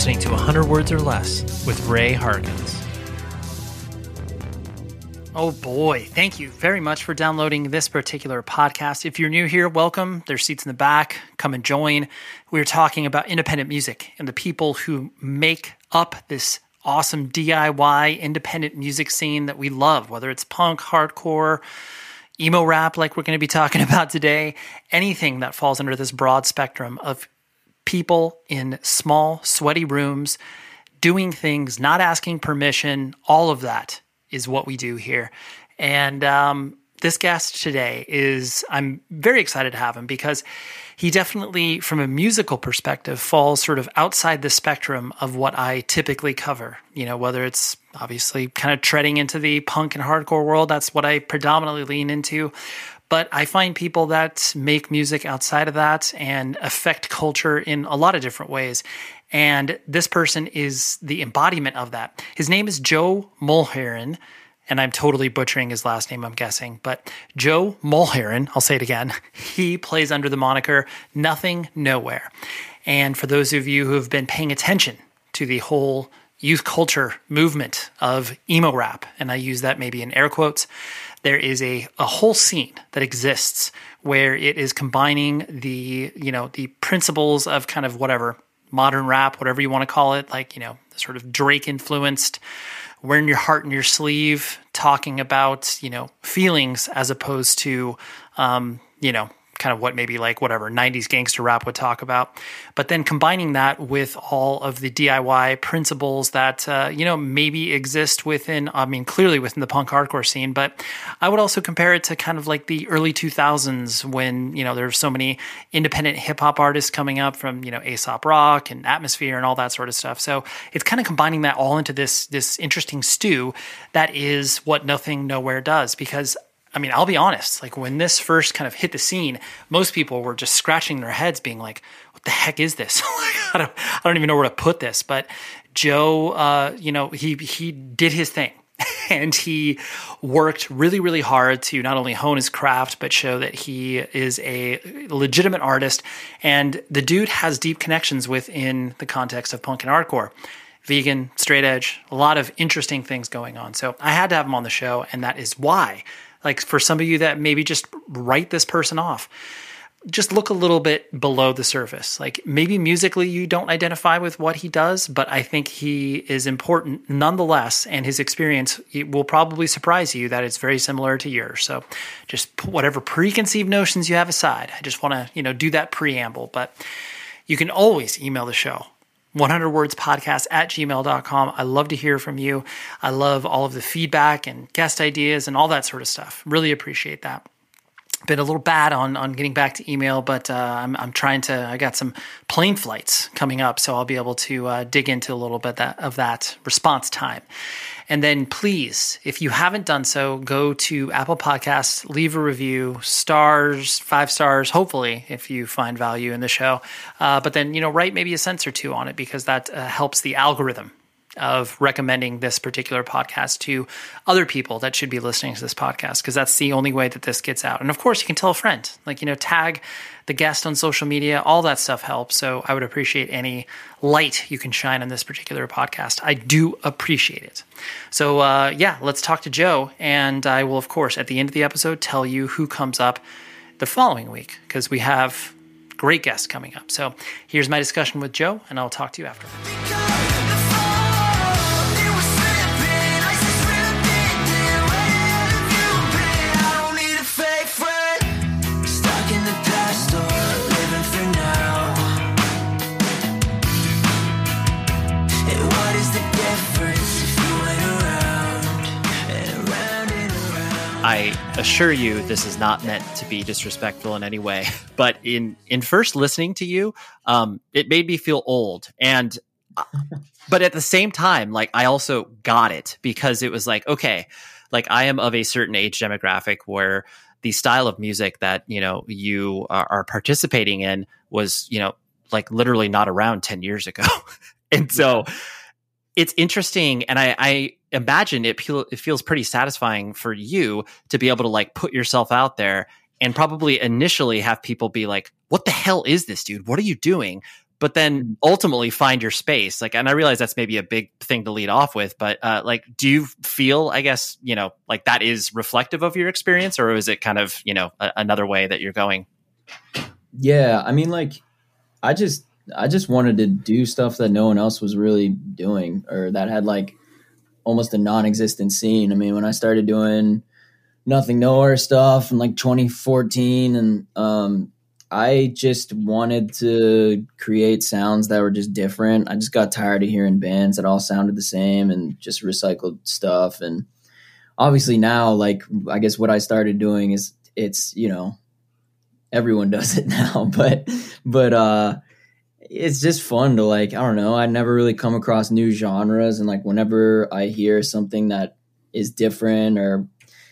Listening to 100 Words or Less with Ray Harkins. Oh boy, thank you very much for downloading this particular podcast. If you're new here, welcome. There's seats in the back. Come and join. We're talking about independent music and the people who make up this awesome DIY independent music scene that we love, whether it's punk, hardcore, emo rap, like we're going to be talking about today, anything that falls under this broad spectrum of people in small, sweaty rooms doing things, not asking permission, all of that is what we do here. And um, this guest today is, I'm very excited to have him because he definitely, from a musical perspective, falls sort of outside the spectrum of what I typically cover. You know, whether it's obviously kind of treading into the punk and hardcore world, that's what I predominantly lean into. But I find people that make music outside of that and affect culture in a lot of different ways. And this person is the embodiment of that. His name is Joe Mulherin. And I'm totally butchering his last name, I'm guessing. But Joe Mulherin, I'll say it again, he plays under the moniker Nothing Nowhere. And for those of you who have been paying attention to the whole youth culture movement of emo rap, and I use that maybe in air quotes, there is a, a whole scene that exists where it is combining the, you know, the principles of kind of whatever modern rap, whatever you want to call it, like, you know, sort of Drake influenced, wearing your heart in your sleeve, talking about, you know, feelings as opposed to, um, you know, kind of what maybe like whatever 90s gangster rap would talk about. But then combining that with all of the DIY principles that, uh, you know, maybe exist within, I mean, clearly within the punk hardcore scene, but I would also compare it to kind of like the early 2000s when, you know, there's so many independent hip hop artists coming up from, you know, Aesop Rock and Atmosphere and all that sort of stuff. So it's kind of combining that all into this, this interesting stew that is what Nothing Nowhere does because I mean, I'll be honest, like when this first kind of hit the scene, most people were just scratching their heads, being like, what the heck is this? I, don't, I don't even know where to put this. But Joe, uh, you know, he, he did his thing and he worked really, really hard to not only hone his craft, but show that he is a legitimate artist. And the dude has deep connections within the context of punk and hardcore vegan, straight edge, a lot of interesting things going on. So I had to have him on the show, and that is why like for some of you that maybe just write this person off, just look a little bit below the surface. Like maybe musically you don't identify with what he does, but I think he is important nonetheless. And his experience will probably surprise you that it's very similar to yours. So just put whatever preconceived notions you have aside. I just want to, you know, do that preamble. But you can always email the show 100 words podcast at gmail.com. I love to hear from you. I love all of the feedback and guest ideas and all that sort of stuff. Really appreciate that. Been a little bad on on getting back to email, but uh, I'm I'm trying to. I got some plane flights coming up, so I'll be able to uh, dig into a little bit that, of that response time. And then please, if you haven't done so, go to Apple Podcasts, leave a review, stars, five stars, hopefully, if you find value in the show. Uh, but then, you know, write maybe a sentence or two on it because that uh, helps the algorithm of recommending this particular podcast to other people that should be listening to this podcast because that's the only way that this gets out. And of course, you can tell a friend, like, you know, tag the guest on social media, all that stuff helps. So I would appreciate any light you can shine on this particular podcast. I do appreciate it. So, uh, yeah, let's talk to Joe. And I will, of course, at the end of the episode, tell you who comes up the following week because we have great guests coming up. So here's my discussion with Joe, and I'll talk to you after. I assure you, this is not meant to be disrespectful in any way. But in in first listening to you, um, it made me feel old, and uh, but at the same time, like I also got it because it was like, okay, like I am of a certain age demographic where the style of music that you know you are, are participating in was you know like literally not around ten years ago, and so it's interesting, and I, I imagine it, it feels pretty satisfying for you to be able to like put yourself out there and probably initially have people be like, what the hell is this dude? What are you doing? but then ultimately find your space. Like, and I realize that's maybe a big thing to lead off with, but uh, like, do you feel, I guess, you know, like that is reflective of your experience, or is it kind of, you know, a- another way that you're going? Yeah, I mean, like, I just, I just wanted to do stuff that no one else was really doing, or that had like almost a non-existent scene. I mean, when I started doing nothing nowhere stuff in like 2014, and um, I just wanted to create sounds that were just different. I just got tired of hearing bands that all sounded the same and just recycled stuff. And obviously now, like I guess what I started doing is it's you know everyone does it now, but but uh it's just fun to like I don't know. I never really come across new genres, and like whenever I hear something that is different or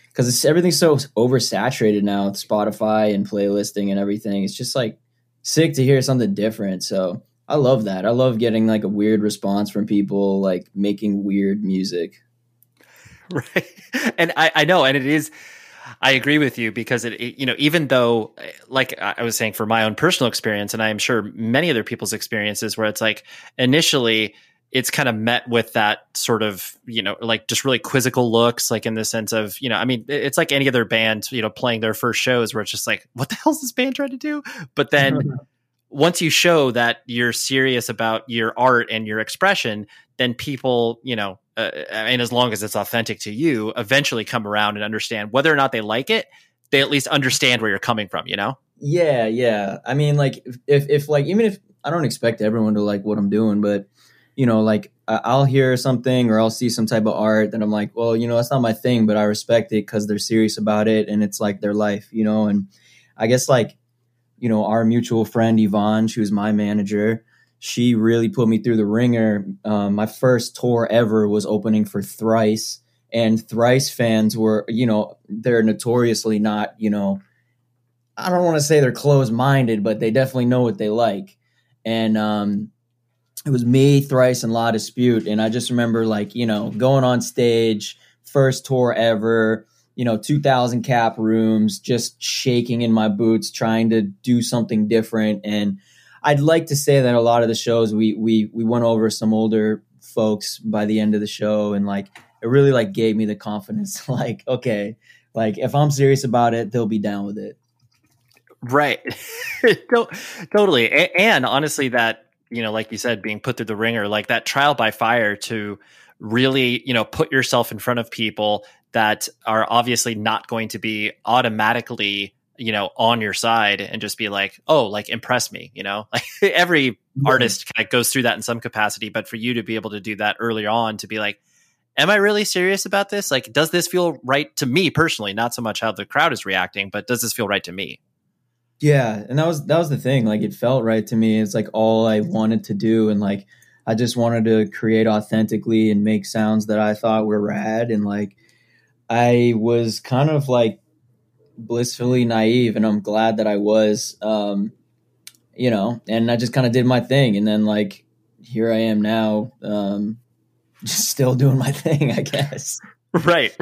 because everything's so oversaturated now with Spotify and playlisting and everything. It's just like sick to hear something different. So I love that. I love getting like a weird response from people like making weird music. Right. And I, I know, and it is I agree with you because it, it, you know, even though, like I was saying, for my own personal experience, and I am sure many other people's experiences, where it's like initially it's kind of met with that sort of you know like just really quizzical looks like in the sense of you know i mean it's like any other band you know playing their first shows where it's just like what the hell's this band trying to do? But then once you show that you're serious about your art and your expression then people you know uh, and as long as it's authentic to you eventually come around and understand whether or not they like it they at least understand where you're coming from you know yeah yeah i mean like if if like even if i don't expect everyone to like what i'm doing but you know, like I'll hear something or I'll see some type of art that I'm like, well, you know, that's not my thing, but I respect it because they're serious about it and it's like their life, you know. And I guess like, you know, our mutual friend Yvonne, was my manager. She really put me through the ringer. Um, my first tour ever was opening for Thrice, and Thrice fans were, you know, they're notoriously not, you know, I don't want to say they're closed minded, but they definitely know what they like. And um, it was me, Thrice, and La Dispute. And I just remember, like, you know, going on stage, first tour ever, you know, 2,000 cap rooms, just shaking in my boots, trying to do something different. And I'd like to say that a lot of the shows we we we went over some older folks by the end of the show, and like it really like gave me the confidence, like, okay, like if I'm serious about it, they'll be down with it. Right. totally. And honestly, that you know, like you said, being put through the ringer, like that trial by fire to really, you know, put yourself in front of people that are obviously not going to be automatically, you know, on your side and just be like, oh, like impress me, you know? Like every artist kind of goes through that in some capacity, but for you to be able to do that early on to be like, am I really serious about this? Like, does this feel right to me personally? Not so much how the crowd is reacting, but does this feel right to me? Yeah, and that was that was the thing. Like it felt right to me. It's like all I wanted to do, and like I just wanted to create authentically and make sounds that I thought were rad. And like I was kind of like blissfully naive, and I'm glad that I was. Um, you know, and I just kind of did my thing, and then like here I am now, um, just still doing my thing, I guess. Right.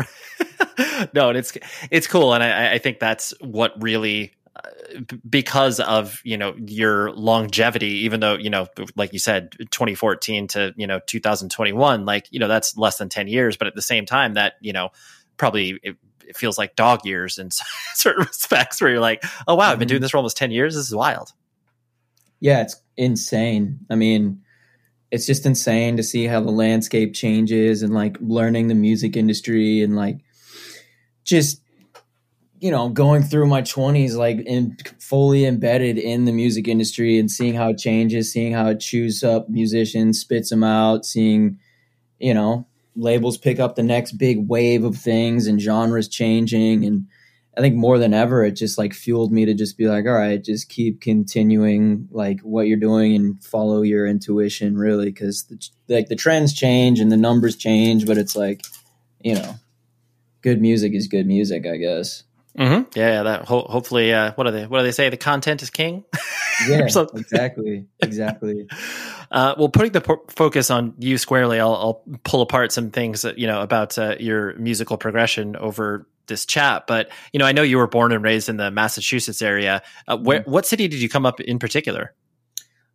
no, and it's it's cool, and I, I think that's what really because of you know your longevity even though you know like you said 2014 to you know 2021 like you know that's less than 10 years but at the same time that you know probably it, feels like dog years in certain respects where you're like oh wow i've been doing mm-hmm. this for almost 10 years. This is wild. Yeah it's insane. I mean it's just insane to see how the landscape changes and like learning the music industry and like just you know, going through my 20s, like in fully embedded in the music industry and seeing how it changes, seeing how it chews up musicians, spits them out, seeing, you know, labels pick up the next big wave of things and genres changing. And I think more than ever, it just like fueled me to just be like, all right, just keep continuing like what you're doing and follow your intuition really. Cause like the trends change and the numbers change, but it's like, you know, good music is good music, I guess. Mm-hmm. Yeah, that ho- hopefully, uh, what do they what do they say? The content is king. yeah, exactly, exactly. Uh, well, putting the po- focus on you squarely, I'll, I'll, pull apart some things that, you know about uh, your musical progression over this chat. But you know, I know you were born and raised in the Massachusetts area. Uh, where, mm-hmm. what city did you come up in particular?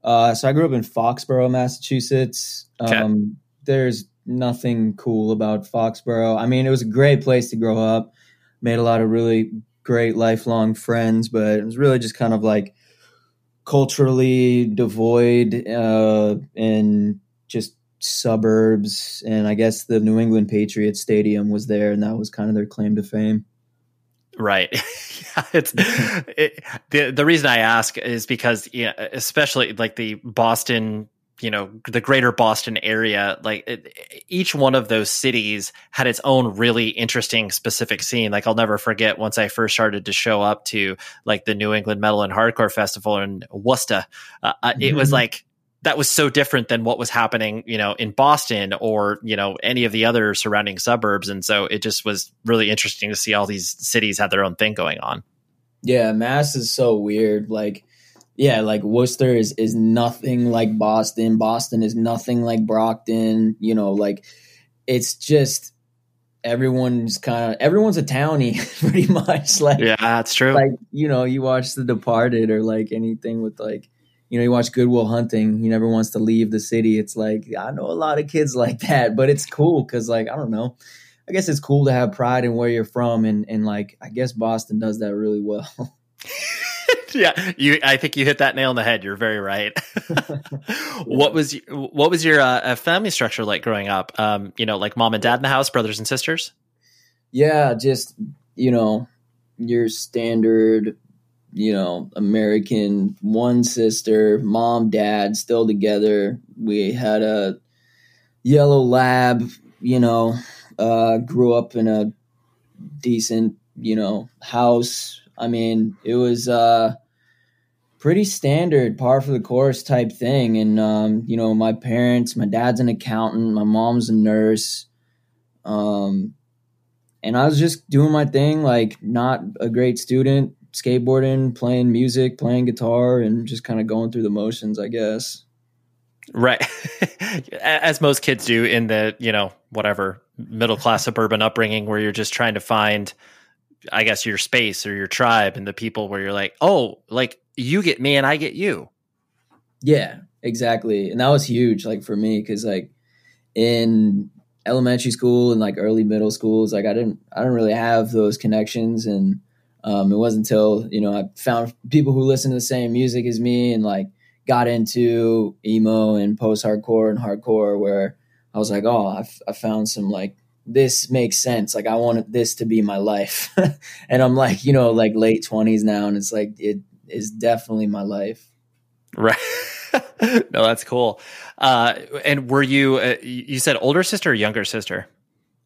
Uh, so I grew up in Foxborough, Massachusetts. Okay. Um, there's nothing cool about Foxborough. I mean, it was a great place to grow up. Made a lot of really great lifelong friends, but it was really just kind of like culturally devoid uh, and just suburbs. And I guess the New England Patriots Stadium was there, and that was kind of their claim to fame. Right. yeah, it's it, the the reason I ask is because yeah, especially like the Boston, you know, the greater Boston area, like it, each one of those cities had its own really interesting specific scene. Like I'll never forget once I first started to show up to like the New England Metal and Hardcore Festival in Worcester. Uh, uh It was Mhm. like that was so different than what was happening, you know, in Boston or, you know, any of the other surrounding suburbs. And so it just was really interesting to see all these cities had their own thing going on. Yeah, Mass is so weird. Like, yeah, like Worcester is is nothing like Boston. Boston is nothing like Brockton. You know, like it's just everyone's kind of everyone's a townie pretty much. Like, Yeah, that's true. like you know, you watch The Departed or like anything with like. You know, you watch Good Will Hunting. He never wants to leave the city. It's like I know a lot of kids like that, but it's cool because, like, I don't know. I guess it's cool to have pride in where you're from, and and like I guess Boston does that really well. yeah, you. I think you hit that nail on the head. You're very right. what was what was your uh, family structure like growing up? Um, you know, like mom and dad in the house, brothers and sisters. Yeah, just you know, your standard, you know, American one sister, mom, dad, still together. We had a yellow lab, you know, uh, grew up in a decent, you know, house. I mean, it was uh pretty standard par for the course type thing and um you know my parents my dad's an accountant my mom's a nurse um and I was just doing my thing, like not a great student, skateboarding, playing music, playing guitar, and just kind of going through the motions, I guess. Right. As most kids do in the, you know, whatever middle class suburban upbringing where you're just trying to find, I guess, your space or your tribe and the people where you're like, oh, like you get me and I get you. Yeah, exactly. And that was huge, like for me, because like in elementary school and like early middle schools, like I didn't, I didn't really have those connections, and um, it wasn't until you know I found people who listened to the same music as me and like got into emo and post hardcore and hardcore where I was like, oh, I, I found some like this makes sense. Like I wanted this to be my life, and I'm like, you know, like late twenties now, and it's like it is definitely my life. Right. no, that's cool. Uh, and were you, uh, you said older sister or younger sister?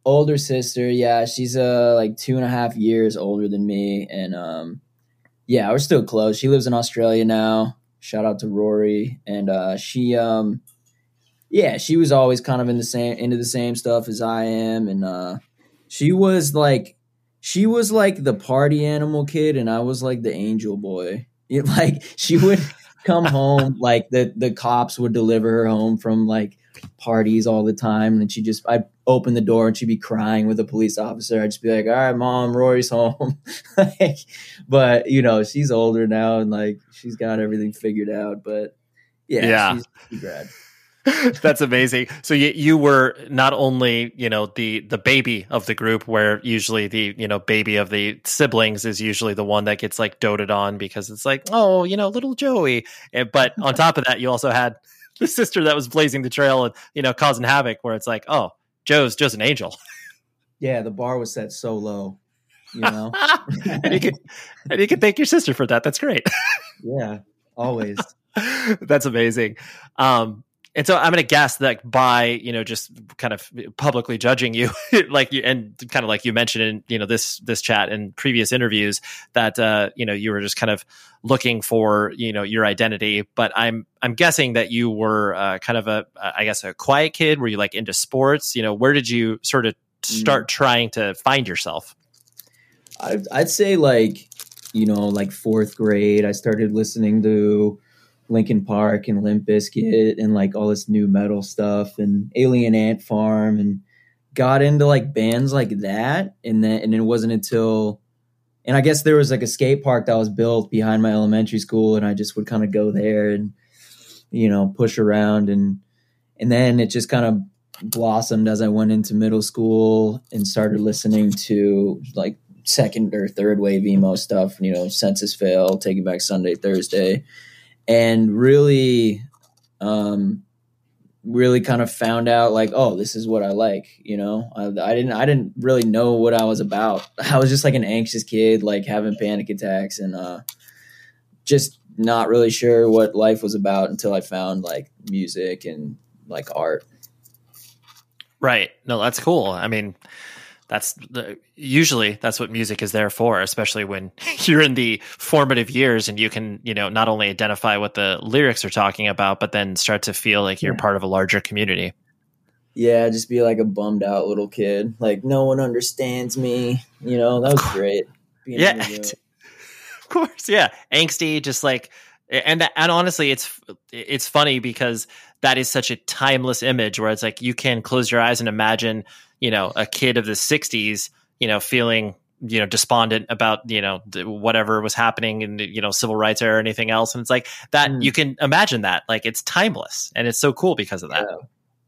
older sister yeah she's uh like two and a half years older than me and um yeah we're still close she lives in australia now shout out to rory and uh she um yeah she was always kind of in the same into the same stuff as i am and uh she was like she was like the party animal kid and i was like the angel boy it, like she would come home like the the cops would deliver her home from like parties all the time. And she just i'd open the door and she'd be crying with a police officer. I'd just be like all right mom rory's home. Like, but you know she's older now and like she's got everything figured out. But yeah, Yeah. she's, she's grad That's amazing. So you you were not only you know the the baby of the group, where usually the you know baby of the siblings is usually the one that gets like doted on because it's like oh you know little Joey, Eh, but on top of that you also had the sister that was blazing the trail and you know causing havoc, where it's like oh Joe's Joe's an angel, yeah the bar was set so low you know and you could and you could thank your sister for that. That's great. yeah always That's amazing. Um, and so I'm going to guess that by you know just kind of publicly judging you, like you and kind of like you mentioned in you know this this chat and previous interviews that uh, you know you were just kind of looking for you know your identity. But I'm I'm guessing that you were uh, kind of a I guess a quiet kid. Were you like into sports? You know, where did you sort of start trying to find yourself? I'd, I'd say like you know like fourth grade i started listening to linkin park and limp bizkit and like all this nu metal stuff and alien ant farm and got into like bands like that. And then and it wasn't until and i guess there was like a skate park that was built behind my elementary school and i just would kind of go there and you know, push around. And and then it just kind of blossomed as I went into middle school and started listening to like second or third wave emo stuff, you know, Senses Fail, Taking Back Sunday, Thursday, and really, um, really kind of found out like, oh, this is what I like. You know, I, I didn't, I didn't really know what I was about. I was just like an anxious kid, like having panic attacks and uh, just not really sure what life was about until I found like music and like art. Right. No, that's cool. I mean, that's the, usually that's what music is there for, especially when you're in the formative years and you can, you know, not only identify what the lyrics are talking about, but then start to feel like you're Yeah. part of a larger community. Yeah, just be like a bummed out little kid. Like no one understands me. You know, that was great. Being Yeah. Of course, yeah, angsty, just like, and and honestly, it's it's funny because that is such a timeless image where it's like you can close your eyes and imagine, you know, a kid of the '60s, you know, feeling you know despondent about you know whatever was happening in you know civil rights era or anything else and it's like that Mm. you can imagine that like it's timeless and it's so cool because of that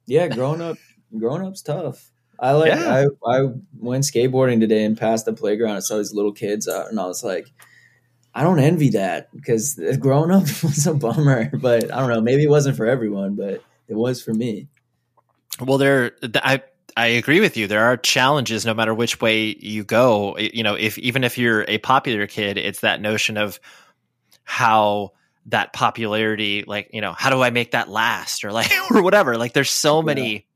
yeah, growing up, growing up's tough. I like. Yeah. I I went skateboarding today and passed the playground and saw these little kids out, and I was like, I don't envy that because growing up was a bummer. But I don't know. Maybe it wasn't for everyone, but it was for me. Well, there, I I agree with you. There are challenges no matter which way you go. You know, if even if you're a popular kid, it's that notion of how that popularity, like you know, how do I make that last, or like or whatever. Like, there's so many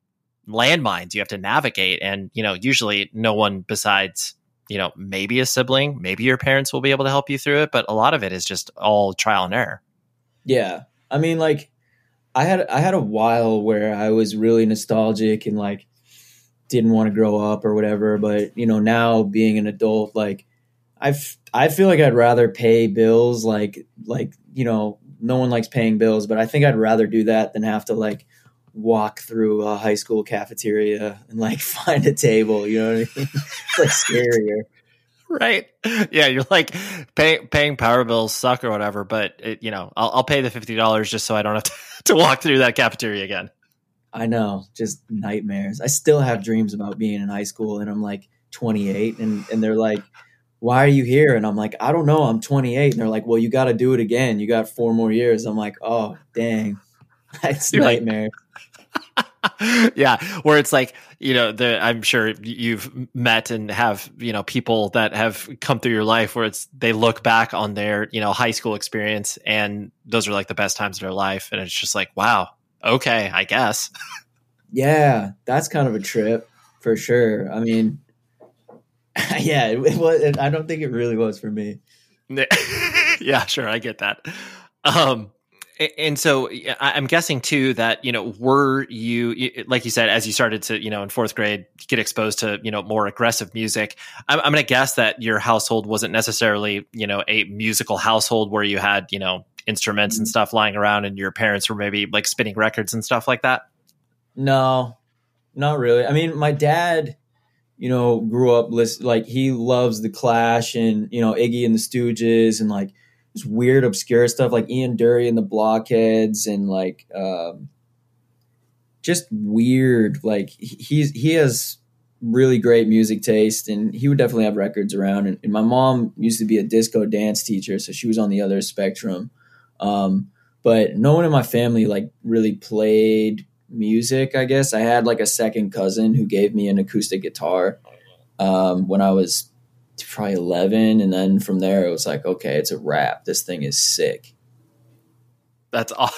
landmines you have to navigate, and you know, usually no one besides you know maybe a sibling, maybe your parents will be able to help you through it, but a lot of it is just all trial and error. Yeah. I mean like I had I had a while where I was really nostalgic and like didn't want to grow up or whatever, but you know, now being an adult like I feel like I'd rather pay bills like like, you know, no one likes paying bills, but I think I'd rather do that than have to like walk through a high school cafeteria and like find a table, you know what I mean? it's like scarier. Right. Yeah, you're like pay, paying power bills suck or whatever, but it, you know, I'll, I'll pay the fifty dollars just so I don't have to, to walk through that cafeteria again. I know, just nightmares. I still have dreams about being in high school and I'm like 28 and, and they're like, why are you here? And I'm like, I don't know. I'm 28. And they're like, well, you got to do it again. You got four more years. I'm like, oh, dang. That's You're like- nightmare. yeah, where it's like you know, the I'm sure you've met and have you know people that have come through your life where it's they look back on their you know high school experience and those are like the best times of their life, and it's just like wow, okay, I guess. yeah, that's kind of a trip for sure. I mean, yeah, it, was. I don't think it really was for me. yeah, sure, I get that. Um, and so I'm guessing too that you know, were you like you said, as you started to you know in fourth grade get exposed to you know more aggressive music? I'm, I'm going to guess that your household wasn't necessarily you know a musical household where you had you know instruments and stuff lying around, and your parents were maybe like spinning records and stuff like that. No, not really. I mean, my dad, you know, grew up list like he loves the Clash and you know Iggy and the Stooges and like this weird obscure stuff like Ian Dury and the Blockheads and like um, just weird. Like he- he's he has really great music taste and he would definitely have records around. And, and my mom used to be a disco dance teacher, so she was on the other spectrum. Um, but no one in my family like really played music i guess i had like a second cousin who gave me an acoustic guitar um, when i was probably 11 and then from there it was like okay it's a wrap this thing is sick That's all.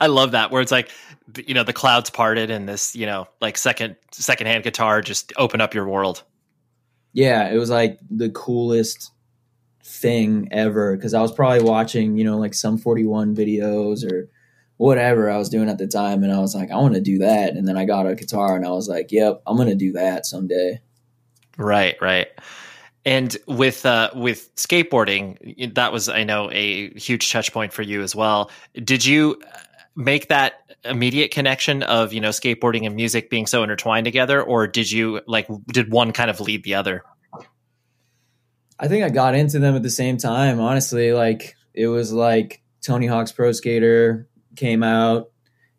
I love that where it's like you know the clouds parted and this you know like second secondhand guitar just opened up your world. yeah it was like the coolest thing ever because i was probably watching you know like Sum 41 videos or whatever i was doing at the time and i was like i want to do that and then i got a guitar and i was like yep i'm gonna do that someday Right, right. And with uh, with skateboarding, that was I know a huge touch point for you as well. Did you uh, make that immediate connection of you know skateboarding and music being so intertwined together, or did you like did one kind of lead the other? I think I got into them at the same time. Honestly, like it was like Tony Hawk's Pro Skater, came out.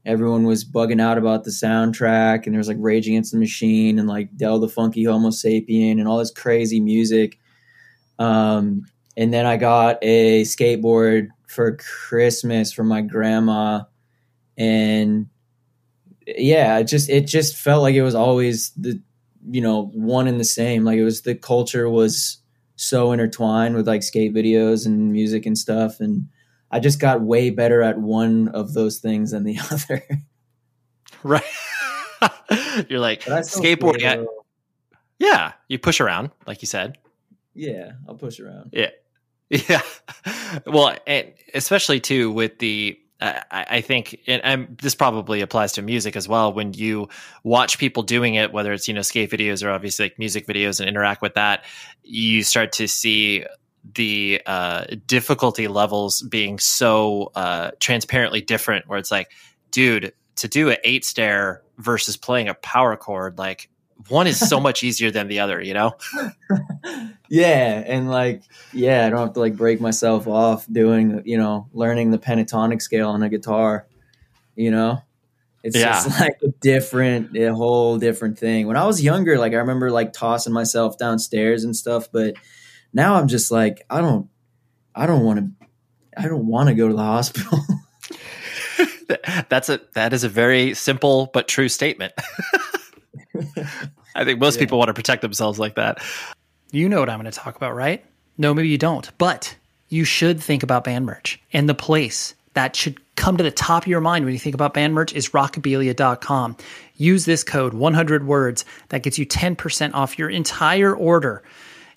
Everyone was bugging out about the soundtrack, and there was like Rage Against the Machine and like Del the Funky Homosapien and all this crazy music. Um, and then I got a skateboard for Christmas from my grandma, and yeah, it just it just felt like it was always the you know one and the same. Like it was the culture was so intertwined with like skate videos and music and stuff, and I just got way better at one of those things than the other. right. You're like skateboarding. At, yeah, you push around, like you said. Yeah, I'll push around. Yeah, yeah. well, and especially too with the I, I think, and, this probably applies to music as well. When you watch people doing it, whether it's you know skate videos or obviously like music videos, and interact with that, you start to see the uh, difficulty levels being so uh, transparently different. Where it's like, dude, to do an eight stair versus playing a power chord, like one is so much easier than the other, you know? yeah. And like, yeah, I don't have to like break myself off doing, you know, learning the pentatonic scale on a guitar, you know? It's yeah. just like a different, a whole different thing. When I was younger, like I remember like tossing myself downstairs and stuff, but now I'm just like, I don't, I don't want to, I don't want to go to the hospital. That's a, that is a very simple but true statement. I think most yeah. people want to protect themselves like that. You know what I'm going to talk about, right? No, maybe you don't, but you should think about band merch. And the place that should come to the top of your mind when you think about band merch is rockabilia.com. Use this code 100 words that gets you 10% off your entire order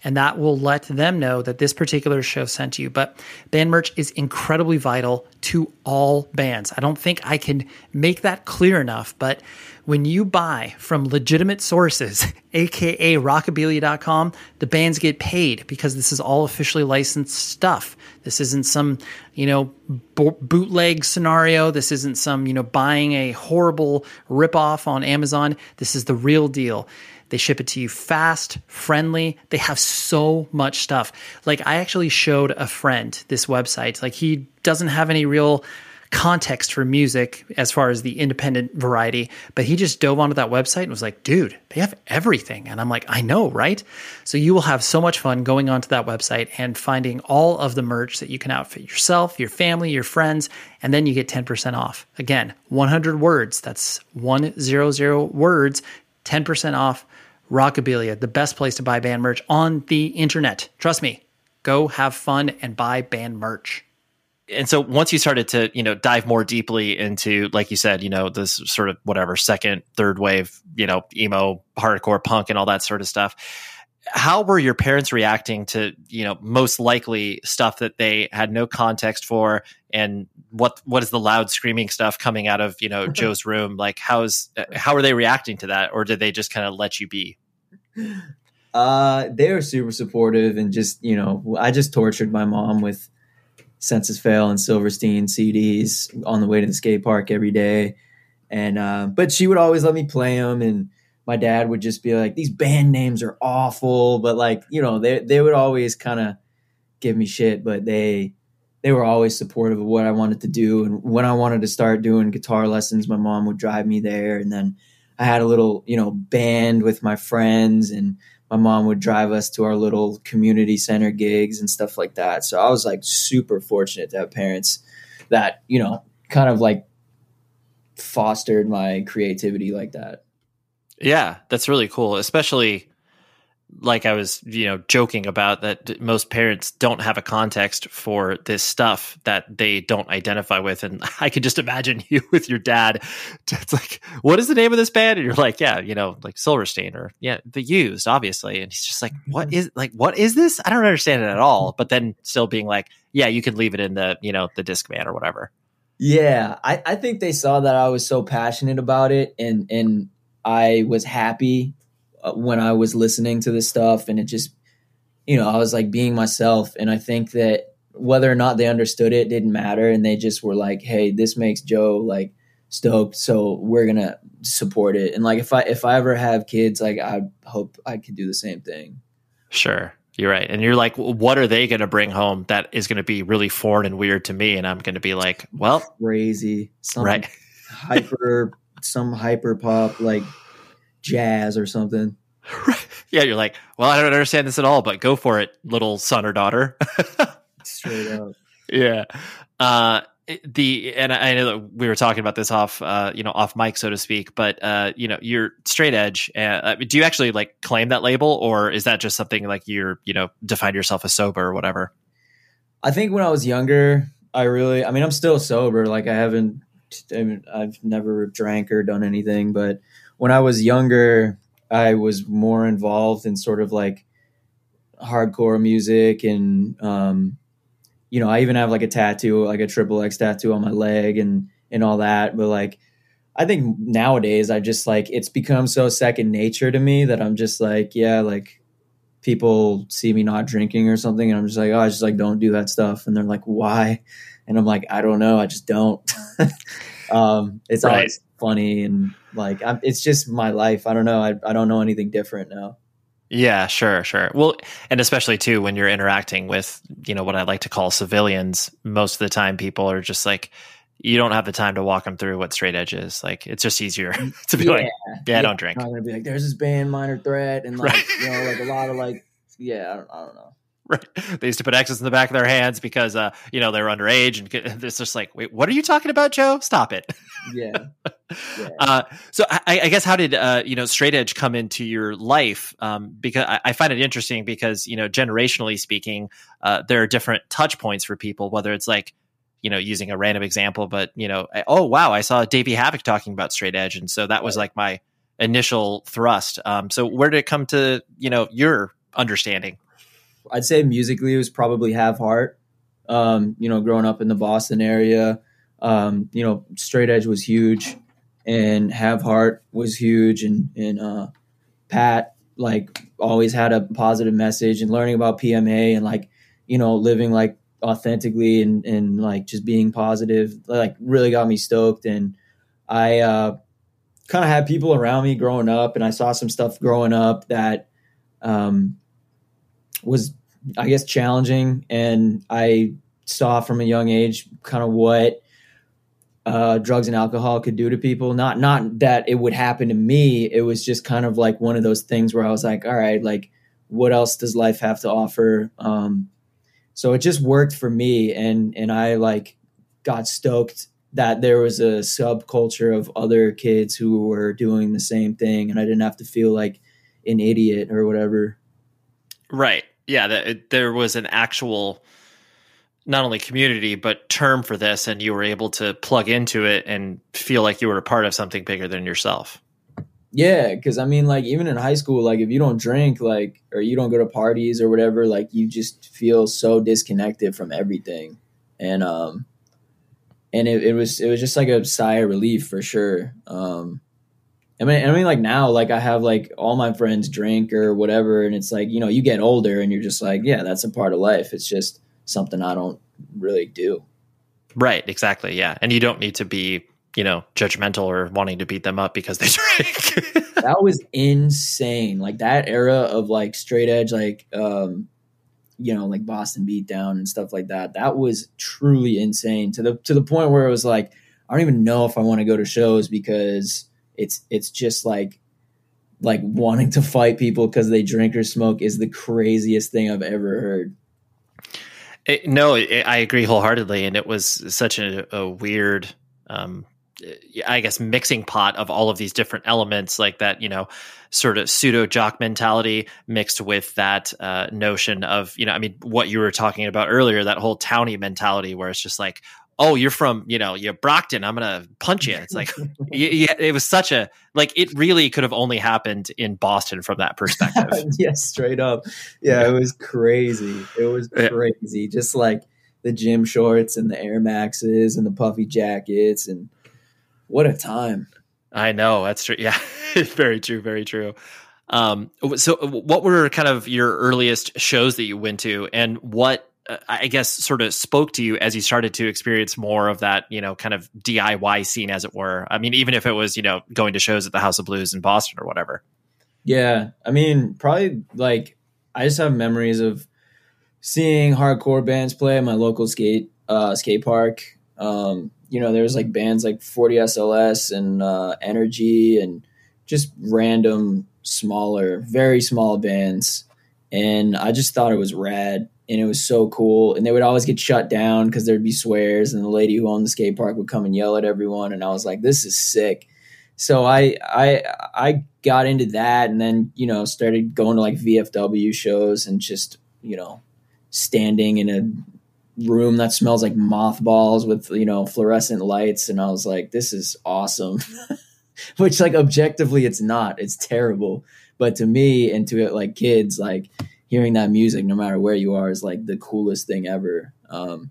and that will let them know that this particular show sent you. But band merch is incredibly vital to all bands. I don't think I can make that clear enough, but when you buy from legitimate sources, aka rockabilia.com, the bands get paid because this is all officially licensed stuff. This isn't some, you know, bo- bootleg scenario. This isn't some, you know, buying a horrible ripoff on Amazon. This is the real deal. They ship it to you fast, friendly. They have so much stuff. Like I actually showed a friend this website. Like he doesn't have any real context for music as far as the independent variety, but he just dove onto that website and was like, dude, they have everything. And I'm like, I know, right? So you will have so much fun going onto that website and finding all of the merch that you can outfit yourself, your family, your friends, and then you get 10% off. Again, 100 words. That's 100 words, 10% off Rockabilia, the best place to buy band merch on the internet. Trust me, go have fun and buy band merch. And so once you started to, you know, dive more deeply into, like you said, you know, this sort of whatever second, third wave, you know, emo, hardcore, punk, and all that sort of stuff how were your parents reacting to you know most likely stuff that they had no context for and what what is the loud screaming stuff coming out of you know joe's room like how's how are they reacting to that or did they just kind of let you be uh they were super supportive and just you know i just tortured my mom with Senses Fail and silverstein cds on the way to the skate park every day and uh, but she would always let me play them and my dad would just be like, these band names are awful, but like, you know, they they would always kind of give me shit, but they they were always supportive of what I wanted to do. And when I wanted to start doing guitar lessons, my mom would drive me there. And then I had a little, you know, band with my friends and my mom would drive us to our little community center gigs and stuff like that. So I was like super fortunate to have parents that, you know, kind of like fostered my creativity like that. Yeah, that's really cool, especially like I was, you know, joking about that most parents don't have a context for this stuff that they don't identify with. And I could just imagine you with your dad. It's like, what is the name of this band? And you're like, yeah, you know, like Silverstein or yeah, the used, obviously. And he's just like, what mm-hmm. like, what is this? I don't understand it at all. But then still being like, yeah, you can leave it in the, you know, the Discman or whatever. Yeah, I, I think they saw that I was so passionate about it and and I was happy Uh, when I was listening to this stuff, and it just, you know, I was like being myself. And I think that whether or not they understood it didn't matter, and they just were like, "Hey, this makes Joe like stoked, so we're gonna support it." And like if I if I ever have kids, like I hope I could do the same thing. Sure. You're right. And you're like, what are they going to bring home that is going to be really foreign and weird to me? And I'm going to be like, well, crazy, some right. hyper, some hyper pop like jazz or something. Right. yeah, you're like, well, I don't understand this at all, but go for it, little son or daughter. Straight up. Yeah. Uh, the and I know that we were talking about this off, uh, you know, off mic, so to speak. But uh, you know, you're straight edge. Uh, do you actually like claim that label, or is that just something like you're, you know, define yourself as sober or whatever? I think when I was younger, I really, I mean, I'm still sober. Like I haven't, I mean, I've never drank or done anything. But when I was younger, I was more involved in sort of like hardcore music and um, you know, I even have like a tattoo, like a triple X tattoo on my leg and and all that. But like, I think nowadays I just like it's become so second nature to me that I'm just like, yeah, like people see me not drinking or something, and I'm just like, oh, I just like don't do that stuff, and they're like, why? And I'm like, I don't know, I just don't. um, it's right. always funny and like I'm, it's just my life. I don't know. I I don't know anything different now. Yeah, sure, sure. Well, and especially too when you're interacting with, you know, what I like to call civilians, most of the time people are just like, you don't have the time to walk them through what straight edge is. Like, it's just easier to be yeah. like, yeah, yeah, don't drink. I'm gonna be like, there's this band, Minor Threat, and like, right. you know, like a lot of like, yeah, I don't, I don't know. Right. They used to put X's in the back of their hands because, uh, you know, they were underage, and it's just like, wait, what are you talking about, Joe? Stop it. Yeah. yeah. Uh, so I, I, guess how did uh, you know straight edge come into your life? Um, because I, I, find it interesting because you know generationally speaking, uh, there are different touch points for people. Whether it's like you know using a random example, but you know, oh wow, I saw Davey Havok talking about straight edge, and so that was like my initial thrust. Um, so where did it come to you know your understanding? I'd say musically it was probably Have Heart. Um, you know, growing up in the Boston area, um, you know, Straight Edge was huge, and Have Heart was huge, and and uh, Pat like always had a positive message, and learning about PMA and like you know living like authentically and and like just being positive like really got me stoked and i uh kind of had people around me growing up and i saw some stuff growing up that um was I guess challenging, and I saw from a young age kind of what uh, drugs and alcohol could do to people. Not not that it would happen to me. It was just kind of like one of those things where I was like, all right, like what else does life have to offer? Um, so it just worked for me, and and I like got stoked that there was a subculture of other kids who were doing the same thing, and I didn't have to feel like an idiot or whatever. Right yeah, that there was an actual not only community but term for this, and you were able to plug into it and feel like you were a part of something bigger than yourself. Yeah, because I mean, like even in high school, like if you don't drink, like or you don't go to parties or whatever, like you just feel so disconnected from everything, and um, and it, it was it was just like a sigh of relief for sure. Um, I mean, I mean, like now, like I have like all my friends drink or whatever, and it's like you know, you get older and you're just like, yeah, that's a part of life. It's just something I don't really do. Right. Exactly. Yeah, and you don't need to be you know judgmental or wanting to beat them up because they drink. that was insane. Like that era of like straight edge, like um, you know, like Boston Beatdown and stuff like that. That was truly insane to the to the point where it was like, I don't even know if I want to go to shows because it's it's just like like wanting to fight people because they drink or smoke is the craziest thing I've ever heard. It, no, it, I agree wholeheartedly, and it was such a, a weird, um, I guess, mixing pot of all of these different elements, like that, you know, sort of pseudo jock mentality mixed with that uh, notion of, you know, I mean, what you were talking about earlier, that whole towny mentality, where it's just like, oh, you're from, you know, you're Brockton. I'm going to punch you. It's like, yeah, it was such a, like, it really could have only happened in Boston from that perspective. yeah, straight up. Yeah, it was crazy. It was crazy. Just like the gym shorts and the Air Maxes and the puffy jackets. And what a time. I know. That's true. Yeah, very true. Very true. Um, so, what were kind of your earliest shows that you went to, and what uh, I guess sort of spoke to you as you started to experience more of that, you know, kind of DIY scene, as it were. I mean, even if it was, you know, going to shows at the House of Blues in Boston or whatever. Yeah, I mean, probably like I just have memories of seeing hardcore bands play at my local skate uh, skate park. Um, you know, there was like bands like 40 SLS and uh, Energy and just random smaller, very small bands. And I just thought it was rad and it was so cool. And they would always get shut down because there'd be swears, and the lady who owned the skate park would come and yell at everyone. And I was like, this is sick. So I I I got into that, and then you know started going to like VFW shows and just you know standing in a room that smells like mothballs with you know fluorescent lights, and I was like, this is awesome. Which like objectively, it's not. It's terrible. But to me and to like kids, like hearing that music, no matter where you are, is like the coolest thing ever. Um,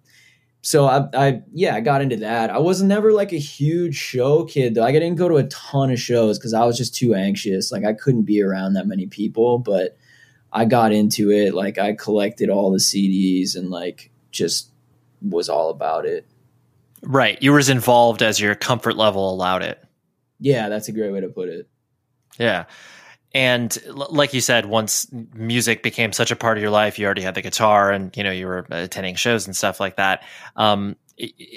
so I, I, yeah, I got into that. I was never like a huge show kid though. I didn't go to a ton of shows because I was just too anxious. Like I couldn't be around that many people. But I got into it. Like I collected all the CDs and like just was all about it. Right, you were as involved as your comfort level allowed it. Yeah, that's a great way to put it. Yeah. And like you said, once music became such a part of your life, you already had the guitar, and you know you were attending shows and stuff like that. Um,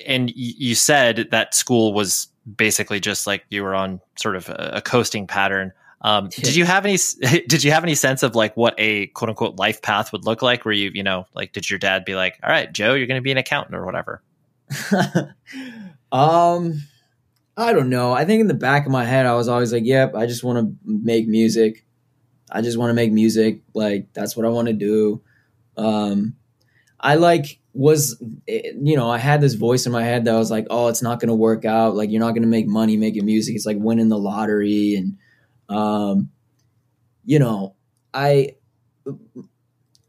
and you said that school was basically just like you were on sort of a, coasting pattern. Um, did you have any? Did you have any sense of like what a quote unquote life path would look like? Where you, you know, like, did your dad be like, "All right, Joe, you're going to be an accountant or whatever"? um, I don't know. I think in the back of my head, I was always like, "Yep, I just want to make music. I just want to make music. Like that's what I want to do." Um, I like was eh, you know I had this voice in my head that was like, "Oh, it's not going to work out. Like you're not going to make money making music. It's like winning the lottery." And um, you know, I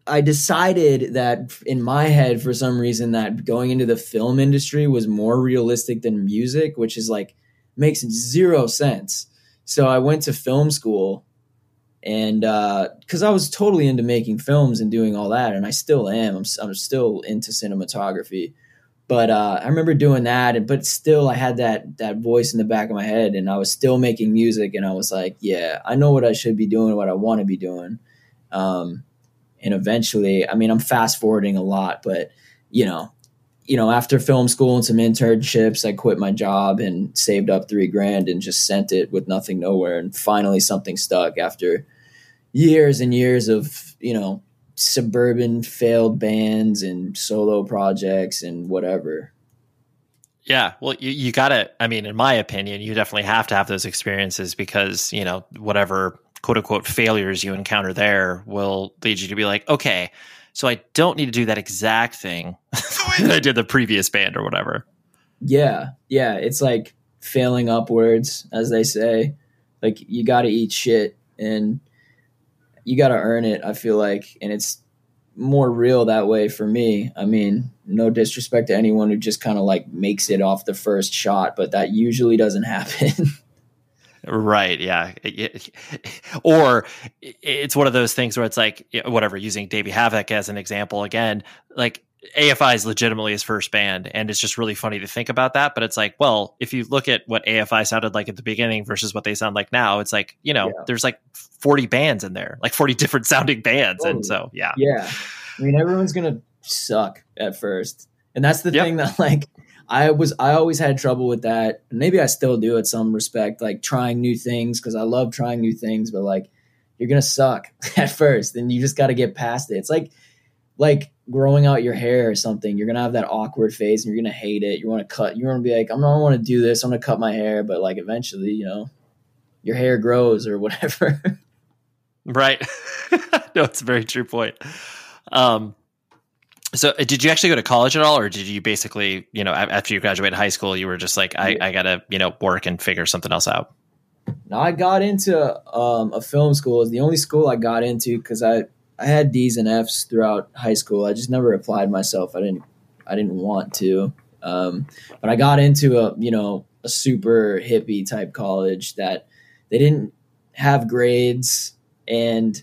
I decided that in my head, for some reason, that going into the film industry was more realistic than music, which is like makes zero sense. So I went to film school, and because uh, I was totally into making films and doing all that, and I still am. I'm, I'm still into cinematography, but uh, I remember doing that, and but still, I had that that voice in the back of my head, and I was still making music, and I was like, yeah, I know what I should be doing, what I want to be doing. Um, and eventually, I mean, I'm fast forwarding a lot, but you know, you know, after film school and some internships, I quit my job and saved up three grand and just sent it with nothing nowhere. And finally, something stuck after years and years of, you know, suburban failed bands and solo projects and whatever. Yeah, well, you, you got to, I mean, in my opinion, you definitely have to have those experiences because, you know, whatever quote unquote failures you encounter there will lead you to be like, okay, so I don't need to do that exact thing that I did the previous band or whatever. Yeah. Yeah. It's like failing upwards, as they say. Like you got to eat shit and you got to earn it, I feel like. And it's more real that way for me. I mean, no disrespect to anyone who just kind of like makes it off the first shot, but that usually doesn't happen. Right. Yeah. Or it's one of those things where it's like, whatever, using Davey Havok as an example again, like AFI is legitimately his first band. And it's just really funny to think about that. But it's like, well, if you look at what AFI sounded like at the beginning versus what they sound like now, it's like, you know, yeah. there's like 40 bands in there, like 40 different sounding bands. Totally. And so, yeah. Yeah. I mean, everyone's going to suck at first. And that's the yep. thing that, like, I was I always had trouble with that. Maybe I still do at some respect, like trying new things because I love trying new things. But like, you're gonna suck at first, and you just got to get past it. It's like like growing out your hair or something. You're gonna have that awkward phase, and you're gonna hate it. You want to cut. You want to be like, I'm not want to do this. I'm gonna cut my hair, but like eventually, you know, your hair grows or whatever. right. no, it's a very true point. Um, so, uh, did you actually go to college at all, or did you basically, you know, after you graduated high school, you were just like, I, I gotta, you know, work and figure something else out? No, I got into um, a film school. It's the only school I got into because I I had D's and F's throughout high school. I just never applied myself. I didn't I didn't want to. Um, but I got into a you know a super hippie type college that they didn't have grades and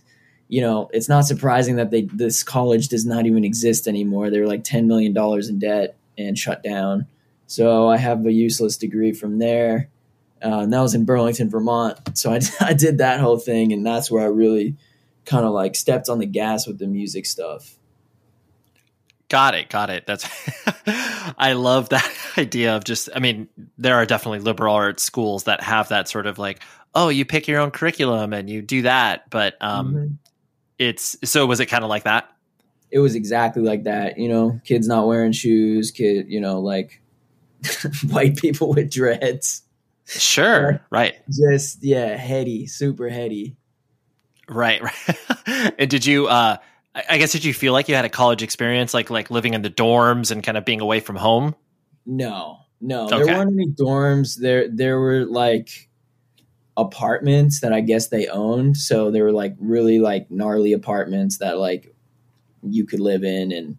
you know, it's not surprising that they this college does not even exist anymore. They're like ten million dollars in debt and shut down. So I have a useless degree from there. Uh, and that was in Burlington, Vermont. So I, I did that whole thing, and that's where I really kind of like stepped on the gas with the music stuff. Got it. Got it. That's, I love that idea of just, I mean, there are definitely liberal arts schools that have that sort of like, oh, you pick your own curriculum and you do that. But um, mm-hmm. It's, so was it kind of like that? It was exactly like that. You know, kids not wearing shoes, kid, you know, like white people with dreads. Sure. right. Just, yeah, heady, super heady. Right. Right. and did you, uh, I guess did you feel like you had a college experience, like like living in the dorms and kind of being away from home? No, no, okay. there weren't any dorms. There there were like apartments that I guess they owned. So they were like really like gnarly apartments that like you could live in, and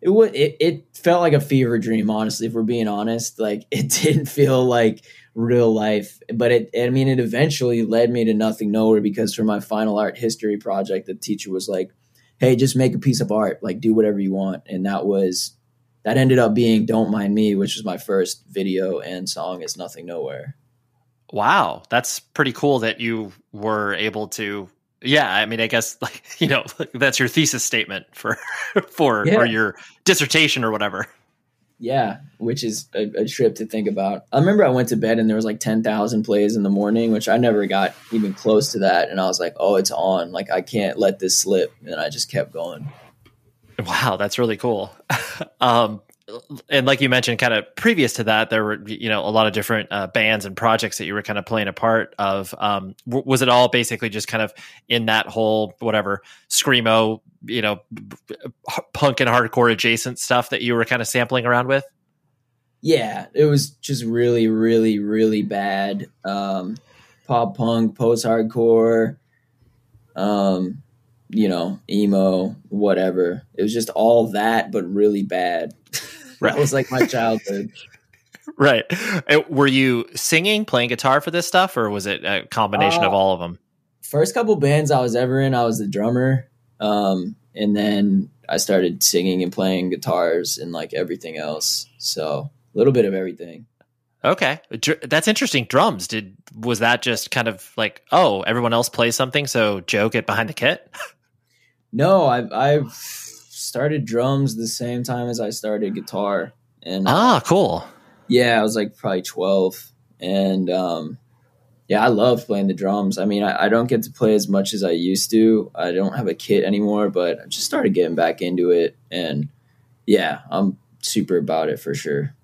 it would it, it felt like a fever dream. Honestly, if we're being honest, like it didn't feel like real life, but it I mean it eventually led me to nothing nowhere because for my final art history project, the teacher was like hey, just make a piece of art, like do whatever you want. And that was that ended up being Don't Mind Me, which was my first video and song is Nothing Nowhere. Wow, that's pretty cool that you were able to yeah, I mean I guess like you know, that's your thesis statement for for yeah. or your dissertation or whatever yeah, which is a, a, trip to think about. I remember I went to bed and there was like 10,000 plays in the morning, which I never got even close to that. And I was like, oh, it's on. Like, I can't let this slip. And I just kept going. Wow, that's really cool. um, and like you mentioned, kind of previous to that, there were you know a lot of different uh, bands and projects that you were kind of playing a part of. Um, w- was it all basically just kind of in that whole whatever screamo, you know, punk and hardcore adjacent stuff that you were kind of sampling around with? Yeah, it was just really, really, really bad. Um, pop punk, post hardcore, um, you know, emo, whatever. It was just all that, but really bad. Right. that was like my childhood. right. Were you singing, playing guitar for this stuff, or was it a combination uh, of all of them? First couple bands I was ever in, I was the drummer. Um, and then I started singing and playing guitars and like everything else. So a little bit of everything. Okay, that's interesting. Drums did was that just kind of like oh everyone else plays something, so Joe get behind the kit? no, I've I've started drums the same time as I started guitar. And ah, cool. Yeah, I was like probably twelve, and um, yeah, I love playing the drums. I mean, I, I, don't get to play as much as I used to. I don't have a kit anymore, but I just started getting back into it, and yeah, I'm super about it for sure.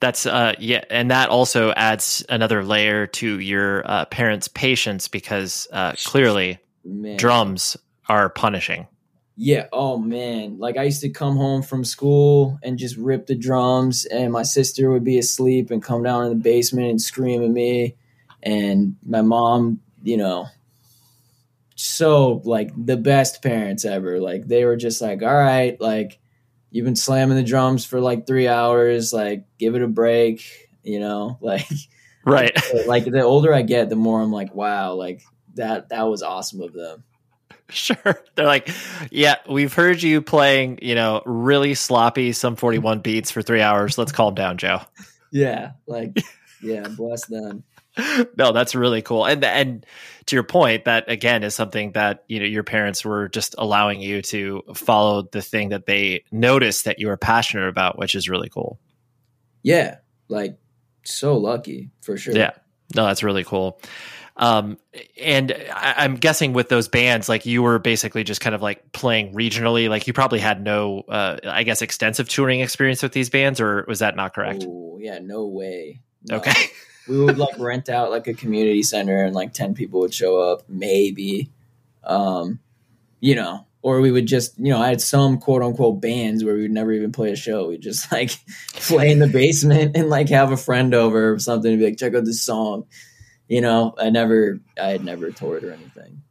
That's uh yeah, and that also adds another layer to your uh, parents' patience because uh, clearly Man. drums are punishing. Yeah. Oh man. Like I used to come home from school and just rip the drums, and my sister would be asleep and come down in the basement and scream at me, and my mom, you know, so like the best parents ever. Like they were just like, all right, like you've been slamming the drums for like three hours, like give it a break, you know, like right. like the older I get, the more I'm like, wow, like that that was awesome of them. Sure. They're like, yeah, we've heard you playing, you know, really sloppy Sum 41 beats for three hours. Let's calm down, Joe. Yeah. Like, yeah, bless them. No, that's really cool. And, and to your point, that again is something that, you know, your parents were just allowing you to follow the thing that they noticed that you were passionate about, which is really cool. Yeah. Like, so lucky for sure. Yeah. No, that's really cool. Um, and I, am guessing with those bands, like you were basically just kind of like playing regionally. Like you probably had no, uh, I guess, extensive touring experience with these bands, or was that not correct? Oh, yeah, no way. No. Okay. we would like rent out like a community center, and like ten people would show up, maybe. Um, you know, or we would just, you know, I had some quote unquote bands where we would never even play a show. We'd just like play in the basement and like have a friend over or something and be like, check out this song you know, I never, I had never toured or anything.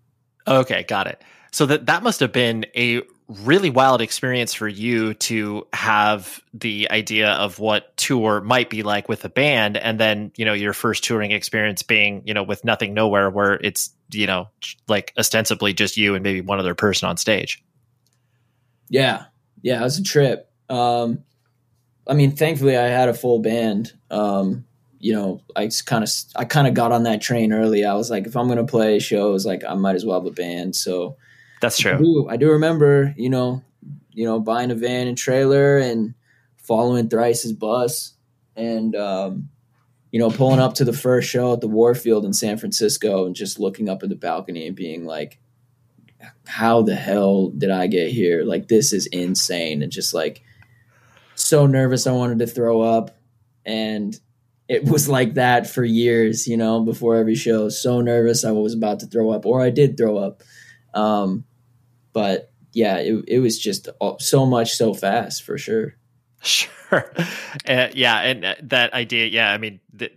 Okay, got it. So that that must have been a really wild experience for you to have the idea of what tour might be like with a band and then you know your first touring experience being you know with nothing nowhere where it's you know like ostensibly just you and maybe one other person on stage yeah yeah it was a trip um i mean thankfully i had a full band um you know, I kind of I kind of got on that train early. I was like, if I'm gonna play shows, like I might as well have a band. So that's true. I do, I do remember, you know, you know, buying a van and trailer and following Thrice's bus and um, you know, pulling up to the first show at the Warfield in San Francisco and just looking up at the balcony and being like, how the hell did I get here? Like, this is insane. And just like, so nervous I wanted to throw up. And it was like that for years, you know, before every show. So nervous I was about to throw up, or I did throw up. Um, but yeah, it, it was just so much so fast for sure. Sure. Uh, yeah. And uh, that idea, yeah, I mean, the,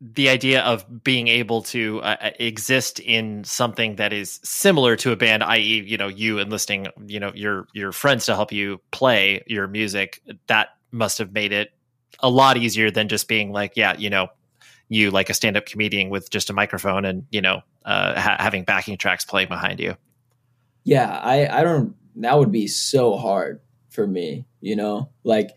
the idea of being able to uh, uh, exist in something that is similar to a band, i.e., you know, you enlisting, you know, your your friends to help you play your music, that must have made it a lot easier than just being like, yeah, you know, you like a stand-up comedian with just a microphone and you know, uh, ha- having backing tracks playing behind you. Yeah, I I don't. That would be so hard for me, you know, like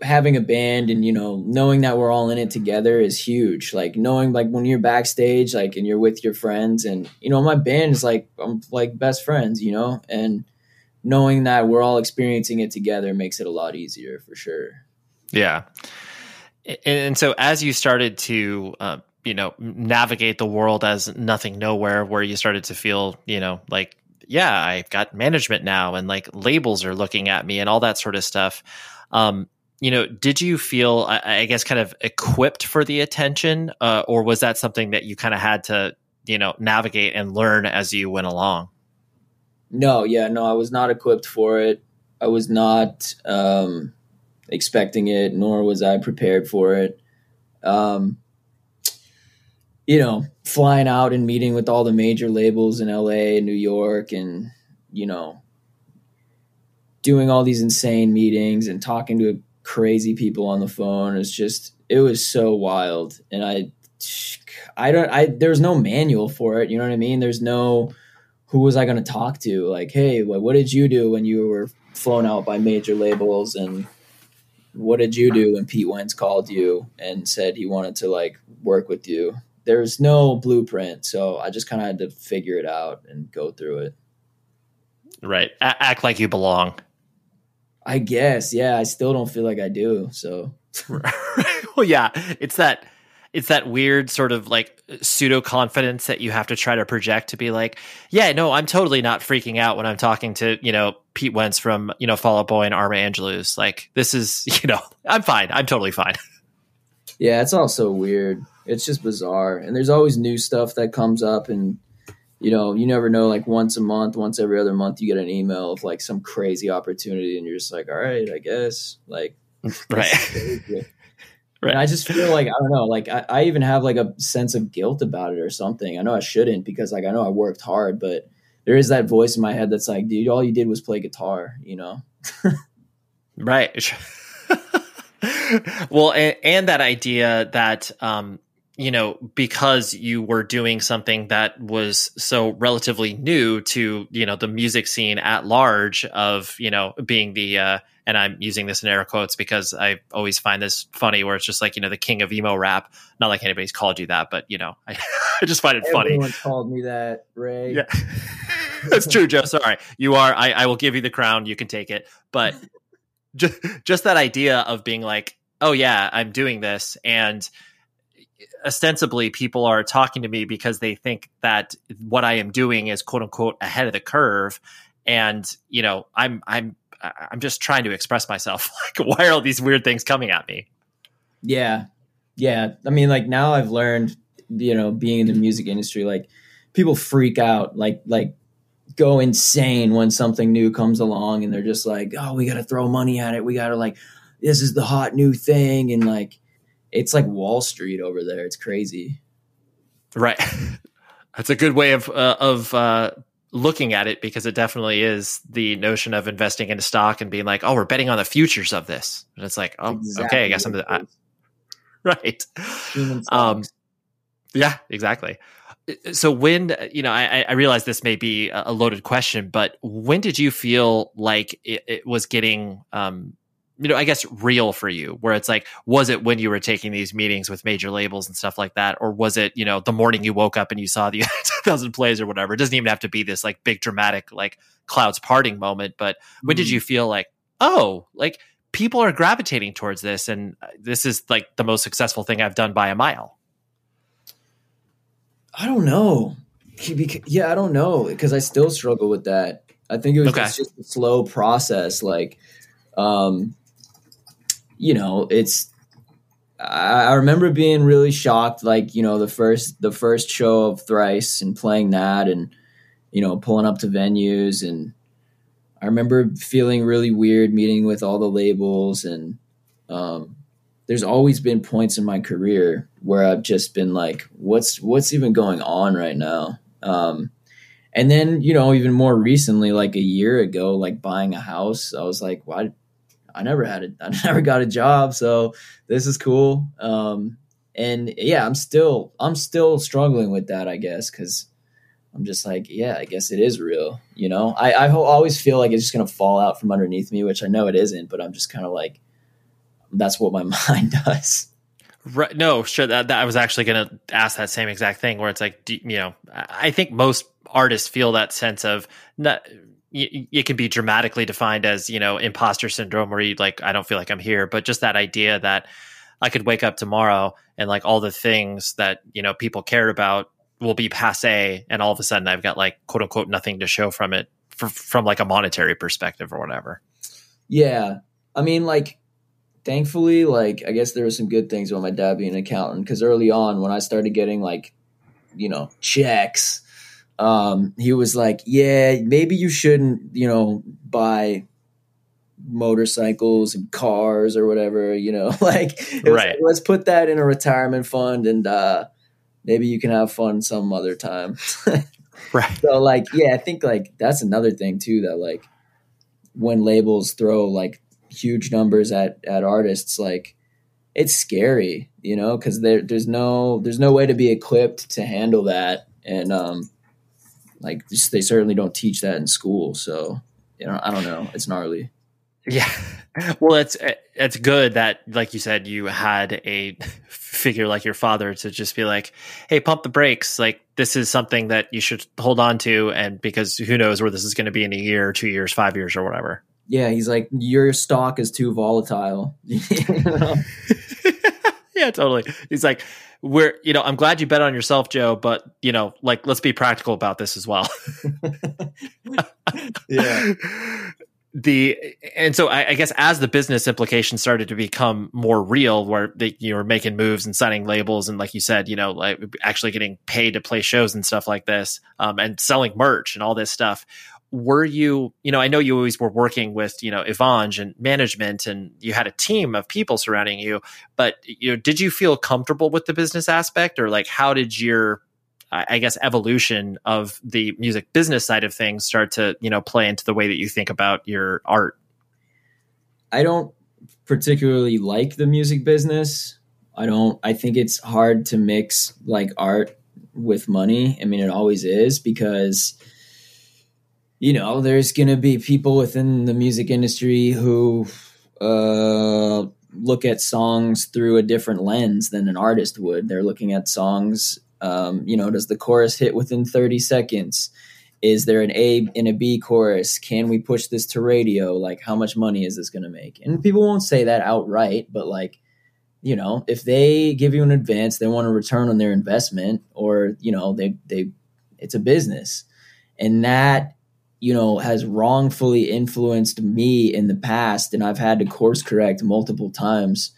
having a band and you know knowing that we're all in it together is huge like knowing like when you're backstage like and you're with your friends and you know my band is like i'm like best friends you know and knowing that we're all experiencing it together makes it a lot easier for sure yeah and so as you started to uh, you know navigate the world as nothing nowhere where you started to feel you know like yeah i've got management now and like labels are looking at me and all that sort of stuff um, you know, did you feel, I, I guess, kind of equipped for the attention, uh, or was that something that you kind of had to, you know, navigate and learn as you went along? No, yeah, no, I was not equipped for it. I was not um, expecting it, nor was I prepared for it. Um, you know, flying out and meeting with all the major labels in LA and New York and, you know, doing all these insane meetings and talking to crazy people on the phone. It's just it was so wild, and I I don't I there's no manual for it. You know what I mean? There's no who was I going to talk to? Like, hey, what, what did you do when you were flown out by major labels and what did you do when Pete Wentz called you and said he wanted to like work with you? There's no blueprint, so I just kind of had to figure it out and go through it. Right, A- act like you belong. I guess, yeah. I still don't feel like I do. So, well, yeah, it's that it's that weird sort of like pseudo confidence that you have to try to project to be like, yeah, no, I'm totally not freaking out when I'm talking to you know Pete Wentz from you know Fall Out Boy and Arma Angelus. Like, this is you know, I'm fine. I'm totally fine. Yeah, it's all so weird. It's just bizarre, and there's always new stuff that comes up and you know, you never know. Like once a month, once every other month, you get an email of like some crazy opportunity, and you're just like, all right, I guess. Like, right. Right. And I just feel like I don't know. Like I, I even have like a sense of guilt about it or something. I know I shouldn't because like I know I worked hard, but there is that voice in my head that's like, dude, all you did was play guitar. You know. right. well, and, and, that idea that um, you know, because you were doing something that was so relatively new to, you know, the music scene at large of, you know, being the, uh, and I'm using this in air quotes because I always find this funny where it's just like, you know, the king of emo rap. Not like anybody's called you that, but, you know, I, I just find it Everyone funny. Everyone called me that, Ray. Yeah. That's true, Joe. Sorry. You are, I, I will give you the crown. You can take it. But just, just that idea of being like, oh, yeah, I'm doing this. And, ostensibly people are talking to me because they think that what I am doing is quote unquote ahead of the curve. And, you know, I'm, I'm, I'm just trying to express myself. Like, why are all these weird things coming at me? Yeah. Yeah. I mean, like now I've learned, you know, being in the music industry, like people freak out, like, like, go insane when something new comes along and they're just like, oh, we got to throw money at it. We got to like, this is the hot new thing. And like, it's like Wall Street over there. It's crazy. Right. That's a good way of uh, of uh, looking at it because it definitely is the notion of investing in a stock and being like, "Oh, we're betting on the futures of this," and it's like, "Oh, exactly okay, I guess I'm I, right." Um, yeah, exactly. So when you know, I, I realize this may be a loaded question, but when did you feel like it, it was getting um, you know, I guess real for you, where it's like, was it when you were taking these meetings with major labels and stuff like that? Or was it, you know, the morning you woke up and you saw the 2000 plays or whatever? It doesn't even have to be this like big dramatic, like clouds parting moment. But when did Mm. you feel like, oh, like people are gravitating towards this and this is like the most successful thing I've done by a mile? I don't know. Yeah, I don't know because I still struggle with that. I think it was Okay. just, just a slow process. Like, um, you know, it's. I, remember being really shocked, like you know, the first the first show of Thrice and playing that, and you know, pulling up to venues, and I remember feeling really weird meeting with all the labels, and um, there's always been points in my career where I've just been like, what's what's even going on right now? Um, and then you know, even more recently, like a year ago, like buying a house, I was like, why? I never had a, I never got a job, so this is cool. Um, and yeah, I'm still I'm still struggling with that, I guess, because I'm just like, yeah, I guess it is real. You know, I I ho- always feel like it's just gonna fall out from underneath me, which I know it isn't, but I'm just kind of like, that's what my mind does. Right. No, sure. That, that I was actually going to ask that same exact thing where it's like, you know, I think most artists feel that sense of not, it can be dramatically defined as, you know, imposter syndrome where you like, I don't feel like I'm here, but just that idea that I could wake up tomorrow and like all the things that, you know, people cared about will be passe. And all of a sudden I've got like quote unquote nothing to show from it for, from like a monetary perspective or whatever. Yeah. I mean, like, thankfully, like, I guess there were some good things about my dad being an accountant because early on, when I started getting, like, you know, checks, um, he was like, yeah, maybe you shouldn't, you know, buy motorcycles and cars or whatever, you know, like, Right. like, let's put that in a retirement fund and, uh, maybe you can have fun some other time. Right. So like, yeah, I think like that's another thing too that like when labels throw like huge numbers at at artists, like it's scary, you know, because there there's no there's no way to be equipped to handle that, and um, like they certainly don't teach that in school. So you know, I don't know, it's gnarly. Yeah. Well, it's it's eh, good that, like you said, you had a figure like your father to just be like, "Hey, pump the brakes! Like this is something that you should hold on to, and because who knows where this is going to be in a year, two years, five years, or whatever." Yeah, he's like your stock is too volatile. Yeah, totally. He's like, "We're, you know, I'm glad you bet on yourself, Joe, but you know, like, let's be practical about this as well." Yeah. the and so I, I guess as the business implications started to become more real, where they, you were making moves and signing labels, and like you said, you know, like actually getting paid to play shows and stuff like this, um, and selling merch and all this stuff. Were you, you know, I know you always were working with, you know, Evange and management, and you had a team of people surrounding you. But you know, did you feel comfortable with the business aspect, or like how did your I I guess evolution of the music business side of things start to you know play into the way that you think about your art. I don't particularly like the music business. I don't I think it's hard to mix like art with money. I mean it always is because you know, there's going to be people within the music industry who uh look at songs through a different lens than an artist would. They're looking at songs um, you know, does the chorus hit within 30 seconds? Is there an A and a B chorus? Can we push this to radio? Like, how much money is this going to make? And people won't say that outright, but like, you know, if they give you an advance, they want a return on their investment, or you know, they they, it's a business, and that you know has wrongfully influenced me in the past, and I've had to course correct multiple times.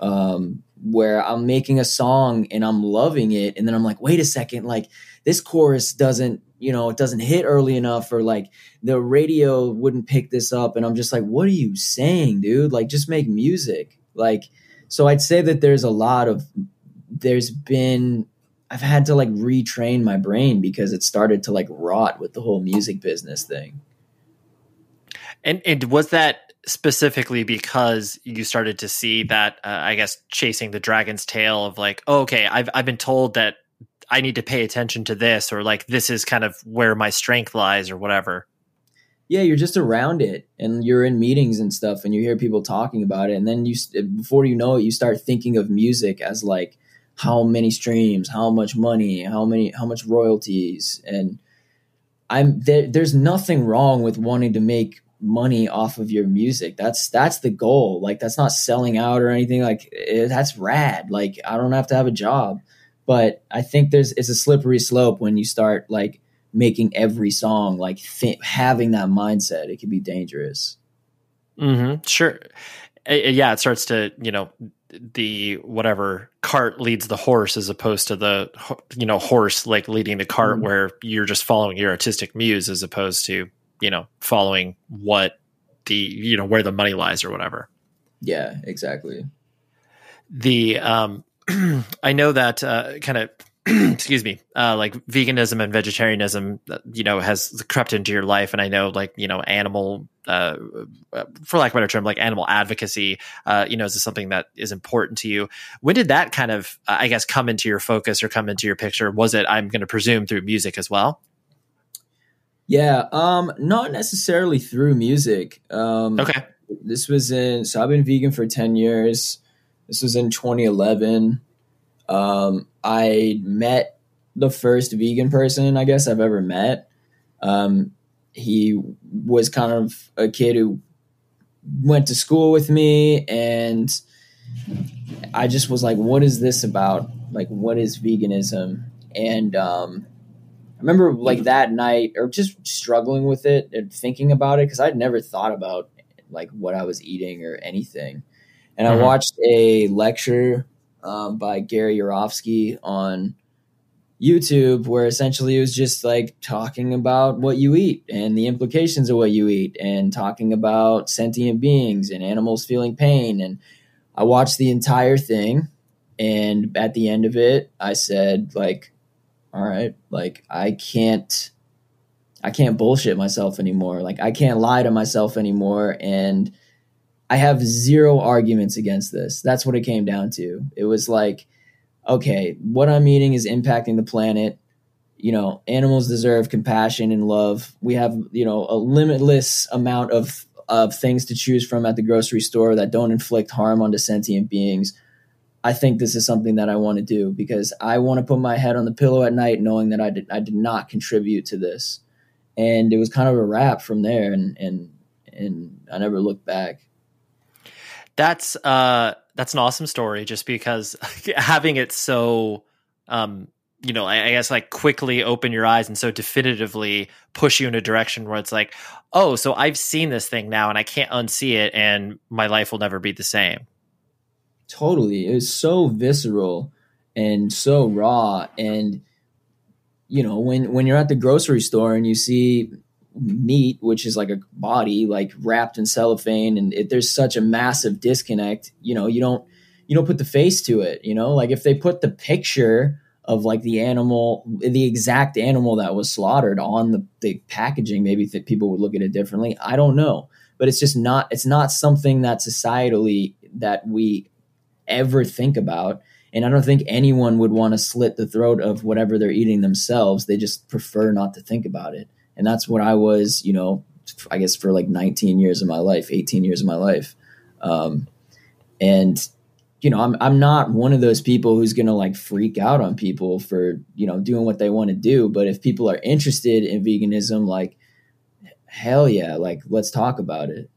Um, where I'm making a song and I'm loving it, and then I'm like, wait a second, like this chorus doesn't, you know, it doesn't hit early enough, or like the radio wouldn't pick this up, and I'm just like, what are you saying, dude? Like, just make music, like. So I'd say that there's a lot of, there's been, I've had to like retrain my brain because it started to like rot with the whole music business thing. And and was that specifically because you started to see that uh, I guess chasing the dragon's tail of like, oh, okay, I've I've been told that I need to pay attention to this or like this is kind of where my strength lies or whatever. yeah, you're just around it and you're in meetings and stuff and you hear people talking about it. And then you, before you know it, you start thinking of music as like how many streams, how much money, how many, how much royalties. And I'm there, there's nothing wrong with wanting to make money off of your music. That's, that's the goal. Like that's not selling out or anything like it, that's rad. Like I don't have to have a job, but I think there's, it's a slippery slope when you start like, making every song like th- having that mindset it can be dangerous mm-hmm. sure yeah it starts to you know the whatever cart leads the horse as opposed to the you know horse like leading the cart mm-hmm. where you're just following your artistic muse as opposed to you know following what the you know where the money lies or whatever yeah exactly the um i know that uh kind of excuse me, uh, like veganism and vegetarianism, uh, you know, has crept into your life. And I know, like, you know, animal, uh, uh, for lack of a better term, like animal advocacy, uh, you know, is something that is important to you. When did that kind of, uh, I guess, come into your focus or come into your picture? Was it, I'm going to presume, through music as well? Yeah, um, not necessarily through music. Um, okay. This was in, so I've been vegan for 10 years. This was in 2011. Um, I met the first vegan person I guess I've ever met. Um, he was kind of a kid who went to school with me, and I just was like, "What is this about? Like, what is veganism?" And um, I remember like that night, or just struggling with it and thinking about it because I'd never thought about like what I was eating or anything. And mm-hmm. I watched a lecture um, by Gary Yourofsky on YouTube, where essentially it was just like talking about what you eat and the implications of what you eat, and talking about sentient beings and animals feeling pain. And I watched the entire thing, and at the end of it, I said, like, all right, like I can't. I can't bullshit myself anymore. Like I can't lie to myself anymore and I have zero arguments against this. That's what it came down to. It was like, okay, what I'm eating is impacting the planet. You know, animals deserve compassion and love. We have, you know, a limitless amount of of things to choose from at the grocery store that don't inflict harm onto sentient beings. I think this is something that I want to do because I want to put my head on the pillow at night knowing that I did I did not contribute to this. And it was kind of a wrap from there and and and I never looked back that's uh that's an awesome story just because having it so um you know I, I, guess like quickly open your eyes and so definitively push you in a direction where it's like oh so i've seen this thing now and i can't unsee it and my life will never be the same. Totally. It was so visceral and so raw and you know when when you're at the grocery store and you see meat, which is like a body, like wrapped in cellophane, and it, there's such a massive disconnect. You know, you don't you don't put the face to it. You know, like if they put the picture of like the animal, the exact animal that was slaughtered on the, the packaging, maybe people would look at it differently. I don't know, but it's just not. It's not something that societally that we ever think about. And I don't think anyone would want to slit the throat of whatever they're eating themselves. They just prefer not to think about it and that's what I was, you know, I guess for like 19 years of my life, 18 years of my life. Um, and you know, I'm I'm not one of those people who's gonna like freak out on people for you know doing what they want to do. But if people are interested in veganism, like hell yeah, like let's talk about it.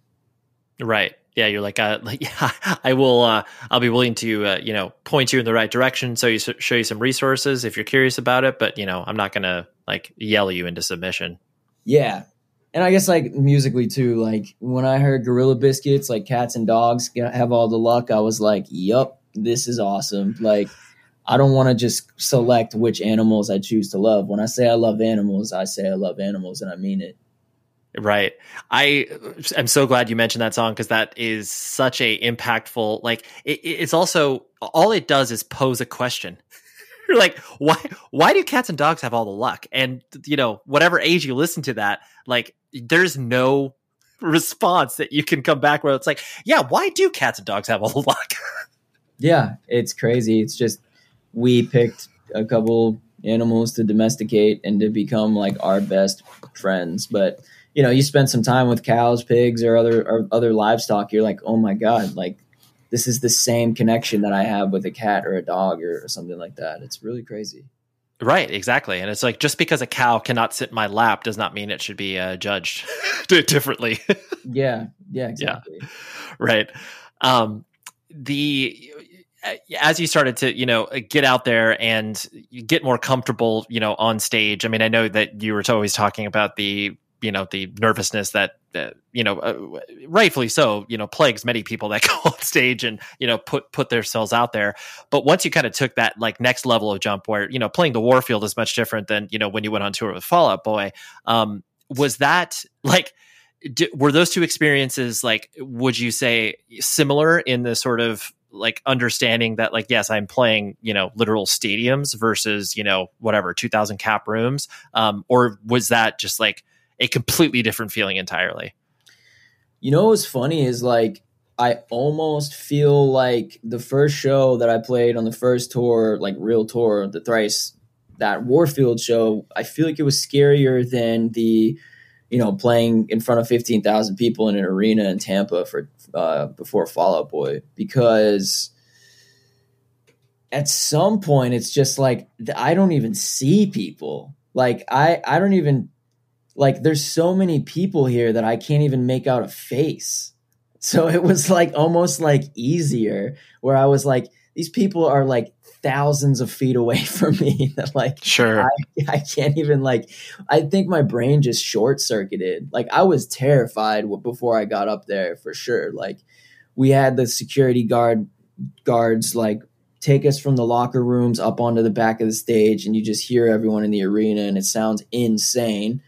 Right. Yeah, you're like, uh, like yeah, I will. Uh, I'll be willing to, uh, you know, point you in the right direction. So you show you some resources if you're curious about it. But you know, I'm not gonna like yell you into submission. Yeah. And I guess like musically too, like when I heard Gorilla Biscuits, like cats and dogs have all the luck, I was like, yup, this is awesome. Like, I don't want to just select which animals I choose to love. When I say I love animals, I say I love animals and I mean it. Right. I am so glad you mentioned that song because that is such a impactful, like it, it's also all it does is pose a question. You're like, why why do cats and dogs have all the luck? And you know, whatever age you listen to that, like there's no response that you can come back where it's like, yeah, why do cats and dogs have all the luck? yeah, it's crazy. It's just we picked a couple animals to domesticate and to become like our best friends, but you know, you spend some time with cows, pigs, or other or other livestock, you're like, oh my god, like this is the same connection that I have with a cat or a dog or, or something like that. It's really crazy. Right, exactly. And it's like just because a cow cannot sit in my lap does not mean it should be uh, judged differently. yeah, yeah, exactly. Yeah. Right. Um, the as you started to you know get out there and get more comfortable you know on stage i mean i know that you were always talking about the you know the nervousness that uh, you know uh, rightfully so you know plagues many people that go on stage and you know put put themselves out there. But once you kind of took that like next level of jump where you know playing the warfield is much different than you know when you went on tour with fall out boy um was that like were those two experiences like would you say similar in the sort of like understanding that like yes i'm playing you know literal stadiums versus you know whatever 2000 cap rooms? Um or was that just like a completely different feeling entirely you know what's funny is like i almost feel like the first show that i played on the first tour like real tour the thrice that warfield show i feel like it was scarier than the you know playing in front of 15000 people in an arena in tampa for uh, before Fall Out Boy because at some point it's just like I don't even see people. Like I I don't even like there's so many people here that I can't even make out a face. So it was like almost like easier where I was like these people are like thousands of feet away from me that like sure. I, I can't even like i think my brain just short circuited. Like i was terrified before i got up there for sure. Like we had the security guard guards like take us from the locker rooms up onto the back of the stage and you just hear everyone in the arena and it sounds insane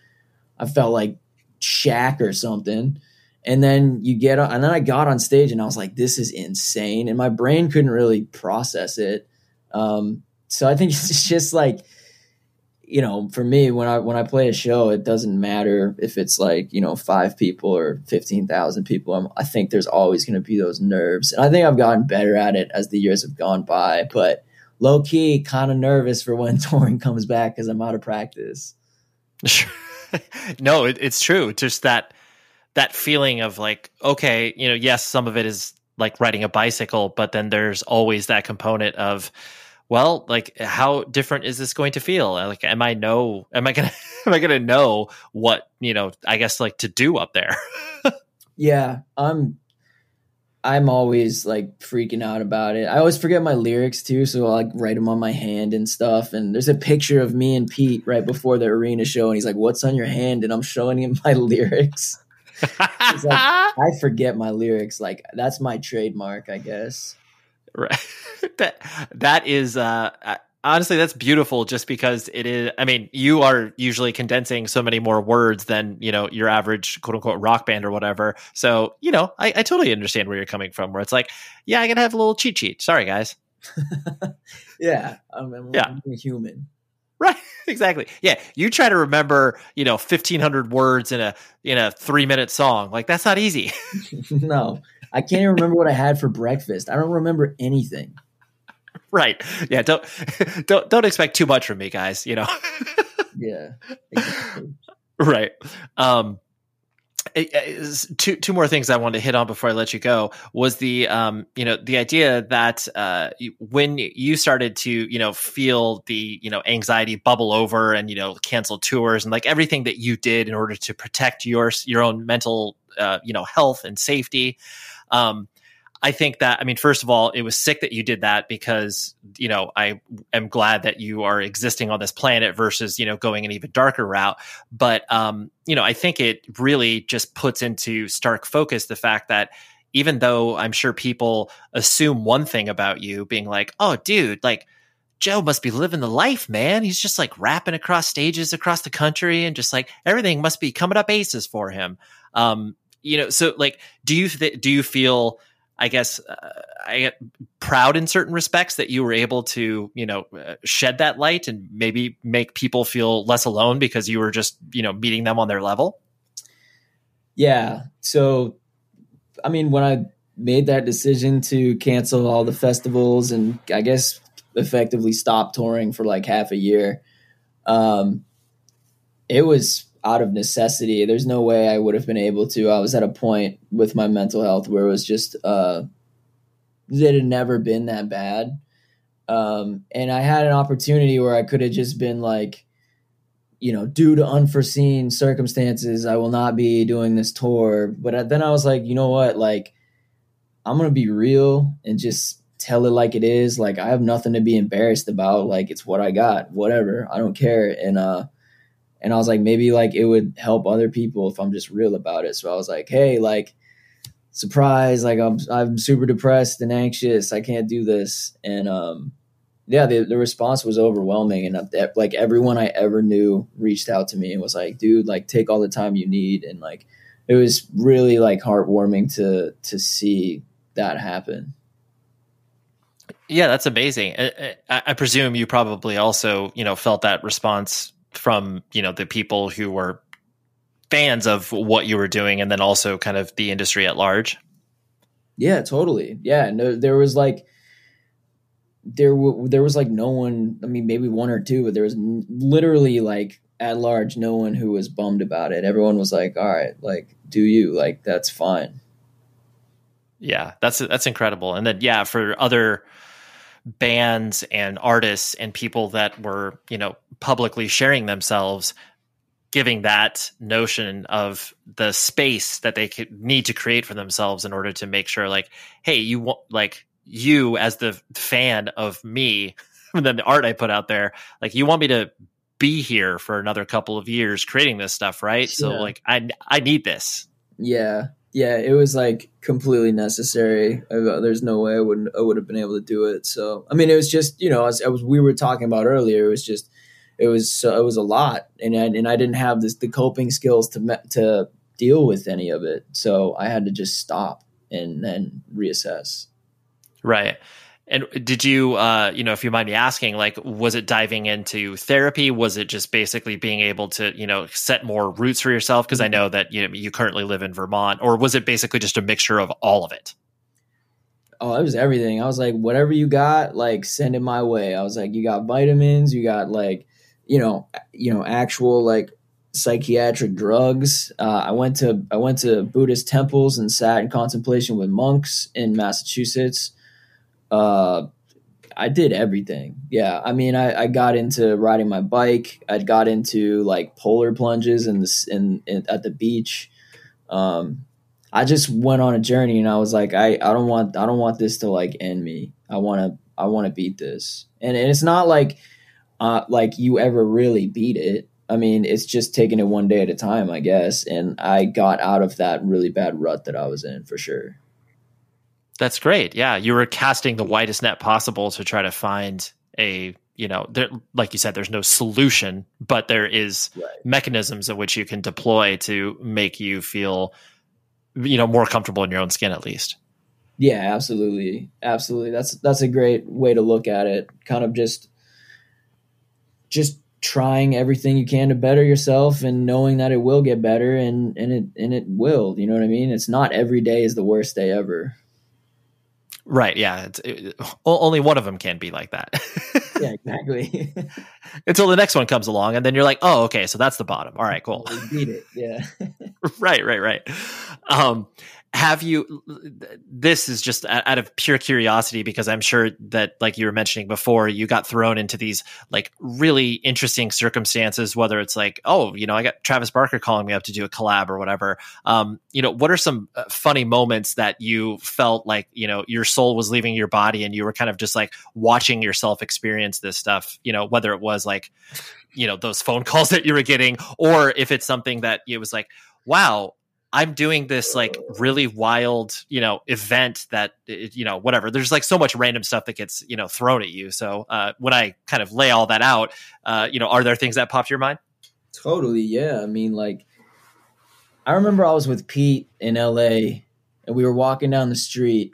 i felt like Shaq or something and then you get on, and then i got on stage and i was like this is insane and my brain couldn't really process it um, so I think it's just like, you know, for me, when I when I play a show, it doesn't matter if it's like you know five people or fifteen thousand people. I'm, i think there's always going to be those nerves, and I think I've gotten better at it as the years have gone by. But low key, kind of nervous for when touring comes back because I'm out of practice. no, it, it's true. Just that that feeling of like, okay, you know, yes, some of it is like riding a bicycle, but then there's always that component of, well, like how different is this going to feel? Uh, like, am I know, am I gonna, am I gonna know what you know? I guess like to do up there. yeah, I'm. I'm always like freaking out about it. I always forget my lyrics too, so I like write them on my hand and stuff. And there's a picture of me and Pete right before the arena show, and he's like, "What's on your hand?" And I'm showing him my lyrics like, I forget my lyrics. Like that's my trademark, I guess. Right. that that is uh honestly that's beautiful just because it is i mean you are usually condensing so many more words than you know your average quote unquote rock band or whatever so you know i, I totally understand where you're coming from where it's like yeah i gotta have a little cheat sheet sorry guys yeah I'm, I'm, yeah human Right, exactly. Yeah, you try to remember, you know, fifteen hundred words in a in a three minute song. Like that's not easy. no, I can't even remember what I had for breakfast. I don't remember anything. Right. Yeah. Don't don't don't expect too much from me, guys. You know. yeah. Exactly. Right. Um two two more things I wanted to hit on before I let you go was the um you know the idea that uh when you started to you know feel the you know anxiety bubble over and you know cancel tours and like everything that you did in order to protect your your own mental uh, you know health and safety um I think that I mean, first of all, it was sick that you did that because you know I am glad that you are existing on this planet versus you know going an even darker route. But um, you know, I think it really just puts into stark focus the fact that even though I'm sure people assume one thing about you, being like, "Oh, dude, like." Joe must be living the life, man. He's just like rapping across stages across the country and just like everything must be coming up aces for him. Um, you know, so like, do you th- do you feel I guess uh, I get proud in certain respects that you were able to, you know, uh, shed that light and maybe make people feel less alone because you were just, you know, meeting them on their level. Yeah. So, I mean, when I made that decision to cancel all the festivals and I guess effectively stop touring for like half a year, um, it was out of necessity. There's no way I would have been able to. I was at a point with my mental health where it was just uh it had never been that bad. Um and I had an opportunity where I could have just been like you know, due to unforeseen circumstances, I will not be doing this tour. But then I was like, you know what? Like, I'm going to be real and just tell it like it is. Like, I have nothing to be embarrassed about. Like, it's what I got, whatever. I don't care. And, uh, and I was like, maybe like it would help other people if I'm just real about it. So I was like, hey, like, surprise, like I'm I'm super depressed and anxious. I can't do this. And um yeah, the, the response was overwhelming, and like everyone I ever knew reached out to me and was like, "Dude, like take all the time you need," and like it was really like heartwarming to to see that happen. Yeah, that's amazing. I, I, presume you probably also you know felt that response from you know the people who were fans of what you were doing, and then also kind of the industry at large. Yeah, totally. Yeah, no, there was like there w- there was like no one. I mean, maybe one or two, but there was n- literally like at large no one who was bummed about it. Everyone was like, "All right, like do you like that's fine." Yeah, that's that's incredible. And then yeah, for other bands and artists and people that were you know publicly sharing themselves giving that notion of the space that they could need to create for themselves in order to make sure like hey you want like you as the fan of me and then the art I put out there, like you want me to be here for another couple of years creating this stuff, right? So like I I need this. Yeah. Yeah, it was like completely necessary. There's no way I wouldn't I would have been able to do it. So I mean, it was just you know as, as we were talking about earlier, it was just it was it was a lot, and I, and I didn't have this the coping skills to to deal with any of it. So I had to just stop and then reassess. Right. And did you, uh, you know, if you mind me asking, like, was it diving into therapy? Was it just basically being able to, you know, set more roots for yourself? Because I know that you know you currently live in Vermont, or was it basically just a mixture of all of it? Oh, it was everything. I was like, whatever you got, like, send it my way. I was like, you got vitamins, you got like, you know, you know, actual like psychiatric drugs. Uh, I went to I went to Buddhist temples and sat in contemplation with monks in Massachusetts uh, I did everything. Yeah, I mean, I, I got into riding my bike. I got into like polar plunges in the in, in at the beach. Um, I just went on a journey, and I was like, I, I don't want I don't want this to like end me. I want to I want to beat this, and, and it's not like uh, like you ever really beat it. I mean, it's just taking it one day at a time, I guess. And I got out of that really bad rut that I was in for sure. That's great. Yeah, you were casting the widest net possible to try to find a you know there like you said there's no solution but there is right. mechanisms in which you can deploy to make you feel you know more comfortable in your own skin at least yeah absolutely absolutely that's that's a great way to look at it kind of just just trying everything you can to better yourself and knowing that it will get better and and it and it will you know what i mean it's not every day is the worst day ever Right. Yeah. It, only one of them can be like that. yeah, exactly. Until the next one comes along, and then you're like, oh, okay, so that's the bottom. All right, cool. beat it. Yeah. right. Right. Right. Um, have you this is just out of pure curiosity because i'm sure that like you were mentioning before you got thrown into these like really interesting circumstances whether it's like oh you know i got travis barker calling me up to do a collab or whatever. Um, you know what are some uh, funny moments that you felt like you know your soul was leaving your body and you were kind of just like watching yourself experience this stuff you know whether it was like you know those phone calls that you were getting or if it's something that it was like wow I'm doing this like really wild, you know, event that you know, whatever. There's like so much random stuff that gets you know thrown at you. So uh, when I kind of lay all that out, uh, you know, are there things that pop to your mind? Totally, yeah. I mean, like, I remember I was with Pete in L.A. and we were walking down the street,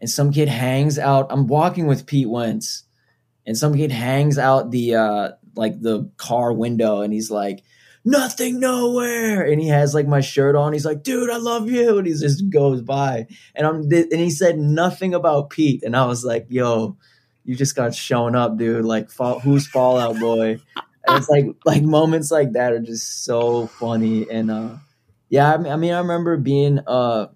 and some kid hangs out. I'm walking with Pete Wentz, and some kid hangs out the uh, like the car window, and he's like nothing nowhere. And he has like my shirt on. He's like dude i love you. And he just goes by. And i'm and he said nothing about pete. And i was like yo you just got shown up dude. Like fall, who's Fall Out Boy? And it's like like moments like that are just so funny. And uh yeah I mean, I mean I remember being uh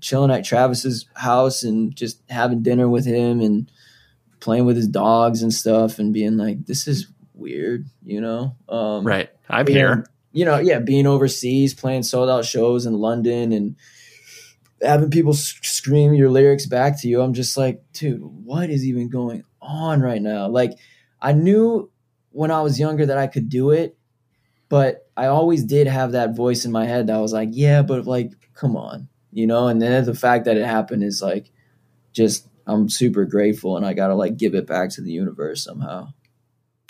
chilling at Travis's house and just having dinner with him and playing with his dogs and stuff and being like this is weird you know? Um right. I'm being- here. you know yeah being overseas playing sold out shows in London and having people scream your lyrics back to you. I'm just like dude what is even going on right now? Like i knew when i was younger that i could do it but i always did have that voice in my head that was like yeah but like come on you know? And then the fact that it happened is like just i'm super grateful and i gotta like give it back to the universe somehow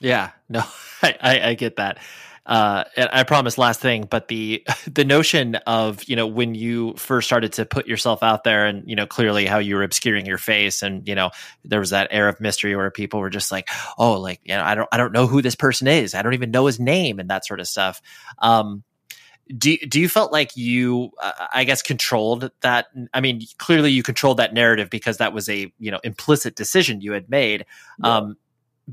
Yeah, no, I, I, I get that. Uh, and I promise last thing, but the the notion of you know when you first started to put yourself out there, and you know clearly how you were obscuring your face, and you know there was that air of mystery where people were just like, oh, like you know I don't I don't know who this person is, I don't even know his name, and that sort of stuff. Um, do do you felt like you uh, I guess controlled that? I mean, clearly you controlled that narrative because that was a you know implicit decision you had made. Um,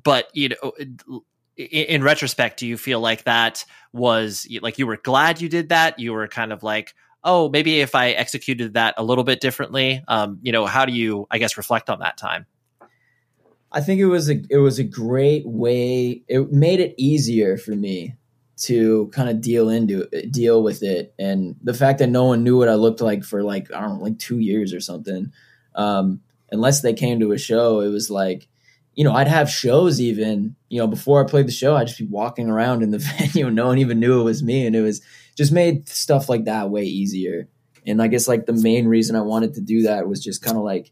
but you know in, in retrospect do you feel like that was like you were glad you did that you were kind of like oh maybe if i executed that a little bit differently um you know how do you i guess reflect on that time I think it was a it was a great way. It made it easier for me to kind of deal into deal with it, and the fact that no one knew what I looked like for like I don't know, like two years or something. Um, unless they came to a show, it was like, you know, I'd have shows even, you know, before I played the show, I'd just be walking around in the venue, no one even knew it was me, and it was just made stuff like that way easier. And I guess like the main reason I wanted to do that was just kind of like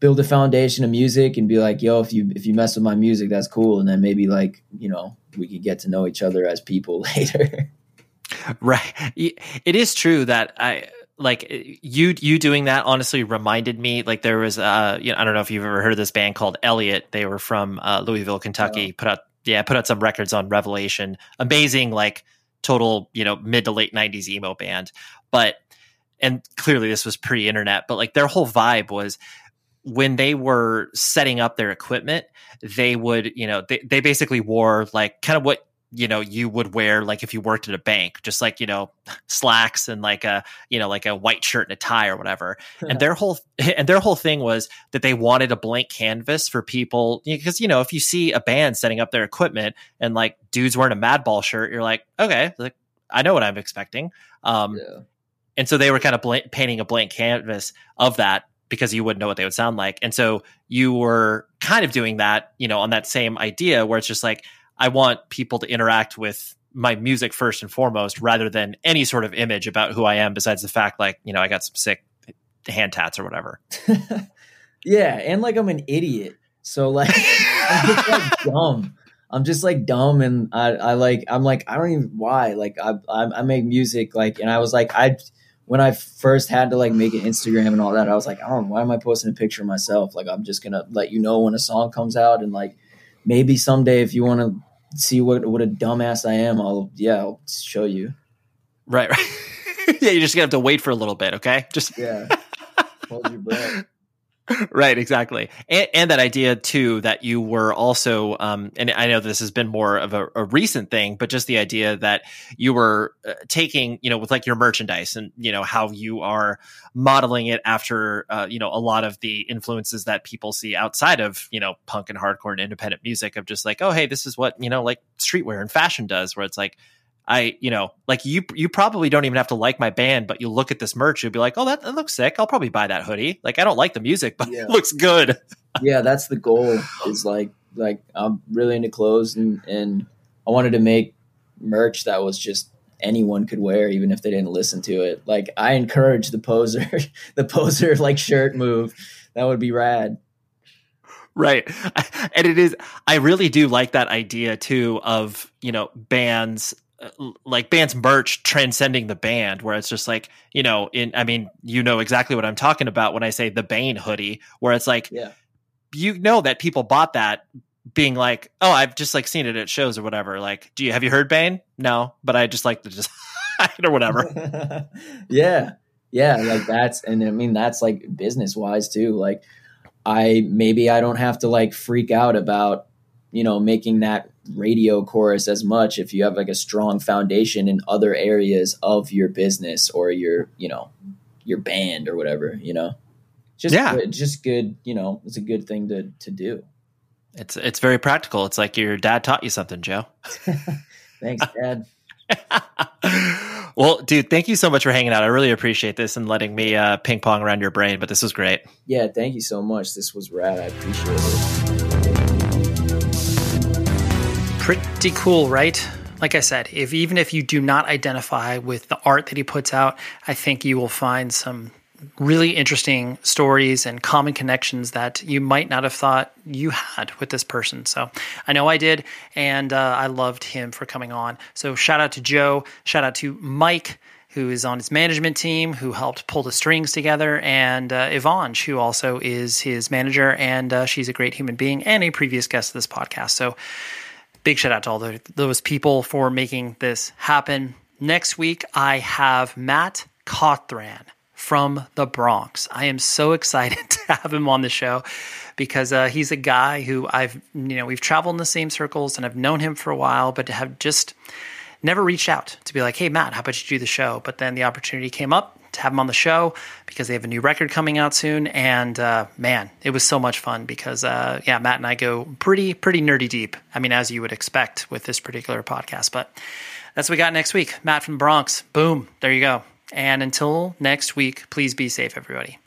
build a foundation of music and be like, yo, if you if you mess with my music, that's cool. And then maybe like, you know, we could get to know each other as people later. right it is true that i like you you doing that honestly reminded me like there was uh you know i don't know if you've ever heard of this band called Elliott they were from uh, louisville kentucky. Put out yeah put out some records on revelation. Amazing like total you know mid to late 90s emo band. But and clearly this was pre-internet but like their whole vibe was when they were setting up their equipment they would you know they, they basically wore like kind of what you know you would wear like if you worked at a bank just like you know slacks and like a you know like a white shirt and a tie or whatever and their whole and their whole thing was that they wanted a blank canvas for people because you know if you see a band setting up their equipment and like dudes wearing a madball shirt you're like okay like i know what i'm expecting um yeah. and so they were kind of blank, painting a blank canvas of that because you wouldn't know what they would sound like. And so you were kind of doing that, you know, on that same idea where it's just like, I want people to interact with my music first and foremost rather than any sort of image about who I am besides the fact like, you know, I got some sick hand tats or whatever. yeah, and like I'm an idiot. So like I'm just like dumb. I'm just like dumb and I, I like I'm like I don't even why like I, I I make music like and I was like I when I first had to like make an Instagram and all that I was like I don't know why am I posting a picture of myself like I'm just gonna let you know when a song comes out and like maybe someday if you want to see what what a dumbass I am I'll yeah I'll show you Right, right. yeah, you're just gonna have to wait for a little bit, okay? Just yeah hold your breath right exactly. And, and that idea too that you were also um, and i know this has been more of a, a recent thing but just the idea that you were uh, taking you know with like your merchandise and you know how you are modeling it after uh, you know a lot of the influences that people see outside of you know punk and hardcore and independent music of just like oh hey this is what you know like streetwear and fashion does where it's like I, you know, like you, you probably don't even have to like my band, but you look at this merch, you'll be like, oh, that, that looks sick. I'll probably buy that hoodie. Like, I don't like the music, but Yeah. it looks good. yeah, that's the goal. Is like like I'm really into clothes and and I wanted to make merch that was just anyone could wear, even if they didn't listen to it. Like I encourage the poser, the poser like shirt move. That would be rad. Right. And it is, I really do like that idea too of, you know, bands Uh, like bands merch transcending the band where it's just like you know in i mean you know exactly what i'm talking about when i say the bane hoodie where it's like Yeah. you know that people bought that being like oh i've just like seen it at shows or whatever like do you have you heard bane no but i just like to just or whatever yeah. Yeah, like that's and I mean that's like business wise too. Like I maybe I don't have to like freak out about you know making that radio chorus as much if you have like a strong foundation in other areas of your business or your you know your band or whatever you know just Yeah. good, just good you know it's a good thing to to do It's it's very practical. It's like your dad taught you something, Joe. thanks dad well, dude, thank you so much for hanging out. I really appreciate this and letting me uh, ping pong around your brain. But this was great. yeah thank you so much this was rad i appreciate it Pretty cool, right? Like I said, if even if you do not identify with the art that he puts out, I think you will find some really interesting stories and common connections that you might not have thought you had with this person. So I know I did, and uh, I loved him for coming on. So shout out to Joe, shout out to Mike. Who is on his management team, who helped pull the strings together, and uh, Yvonne, who also is his manager, and uh, she's a great human being and a previous guest of this podcast. So, big shout out to all the, those people for making this happen. Next week, I have Matt Caughthran from the Bronx. I am so excited to have him on the show because uh, he's a guy who I've, you know, we've traveled in the same circles and I've known him for a while, but have just never reached out to be like, hey, Matt, how about you do the show? But then the opportunity came up to have them on the show because they have a new record coming out soon. And uh, man, it was so much fun because, uh, yeah, Matt and I go pretty, pretty nerdy deep. I mean, as you would expect with this particular podcast. But that's what we got next week. Matt from Bronx. Boom. There you go. And until next week, please be safe, everybody.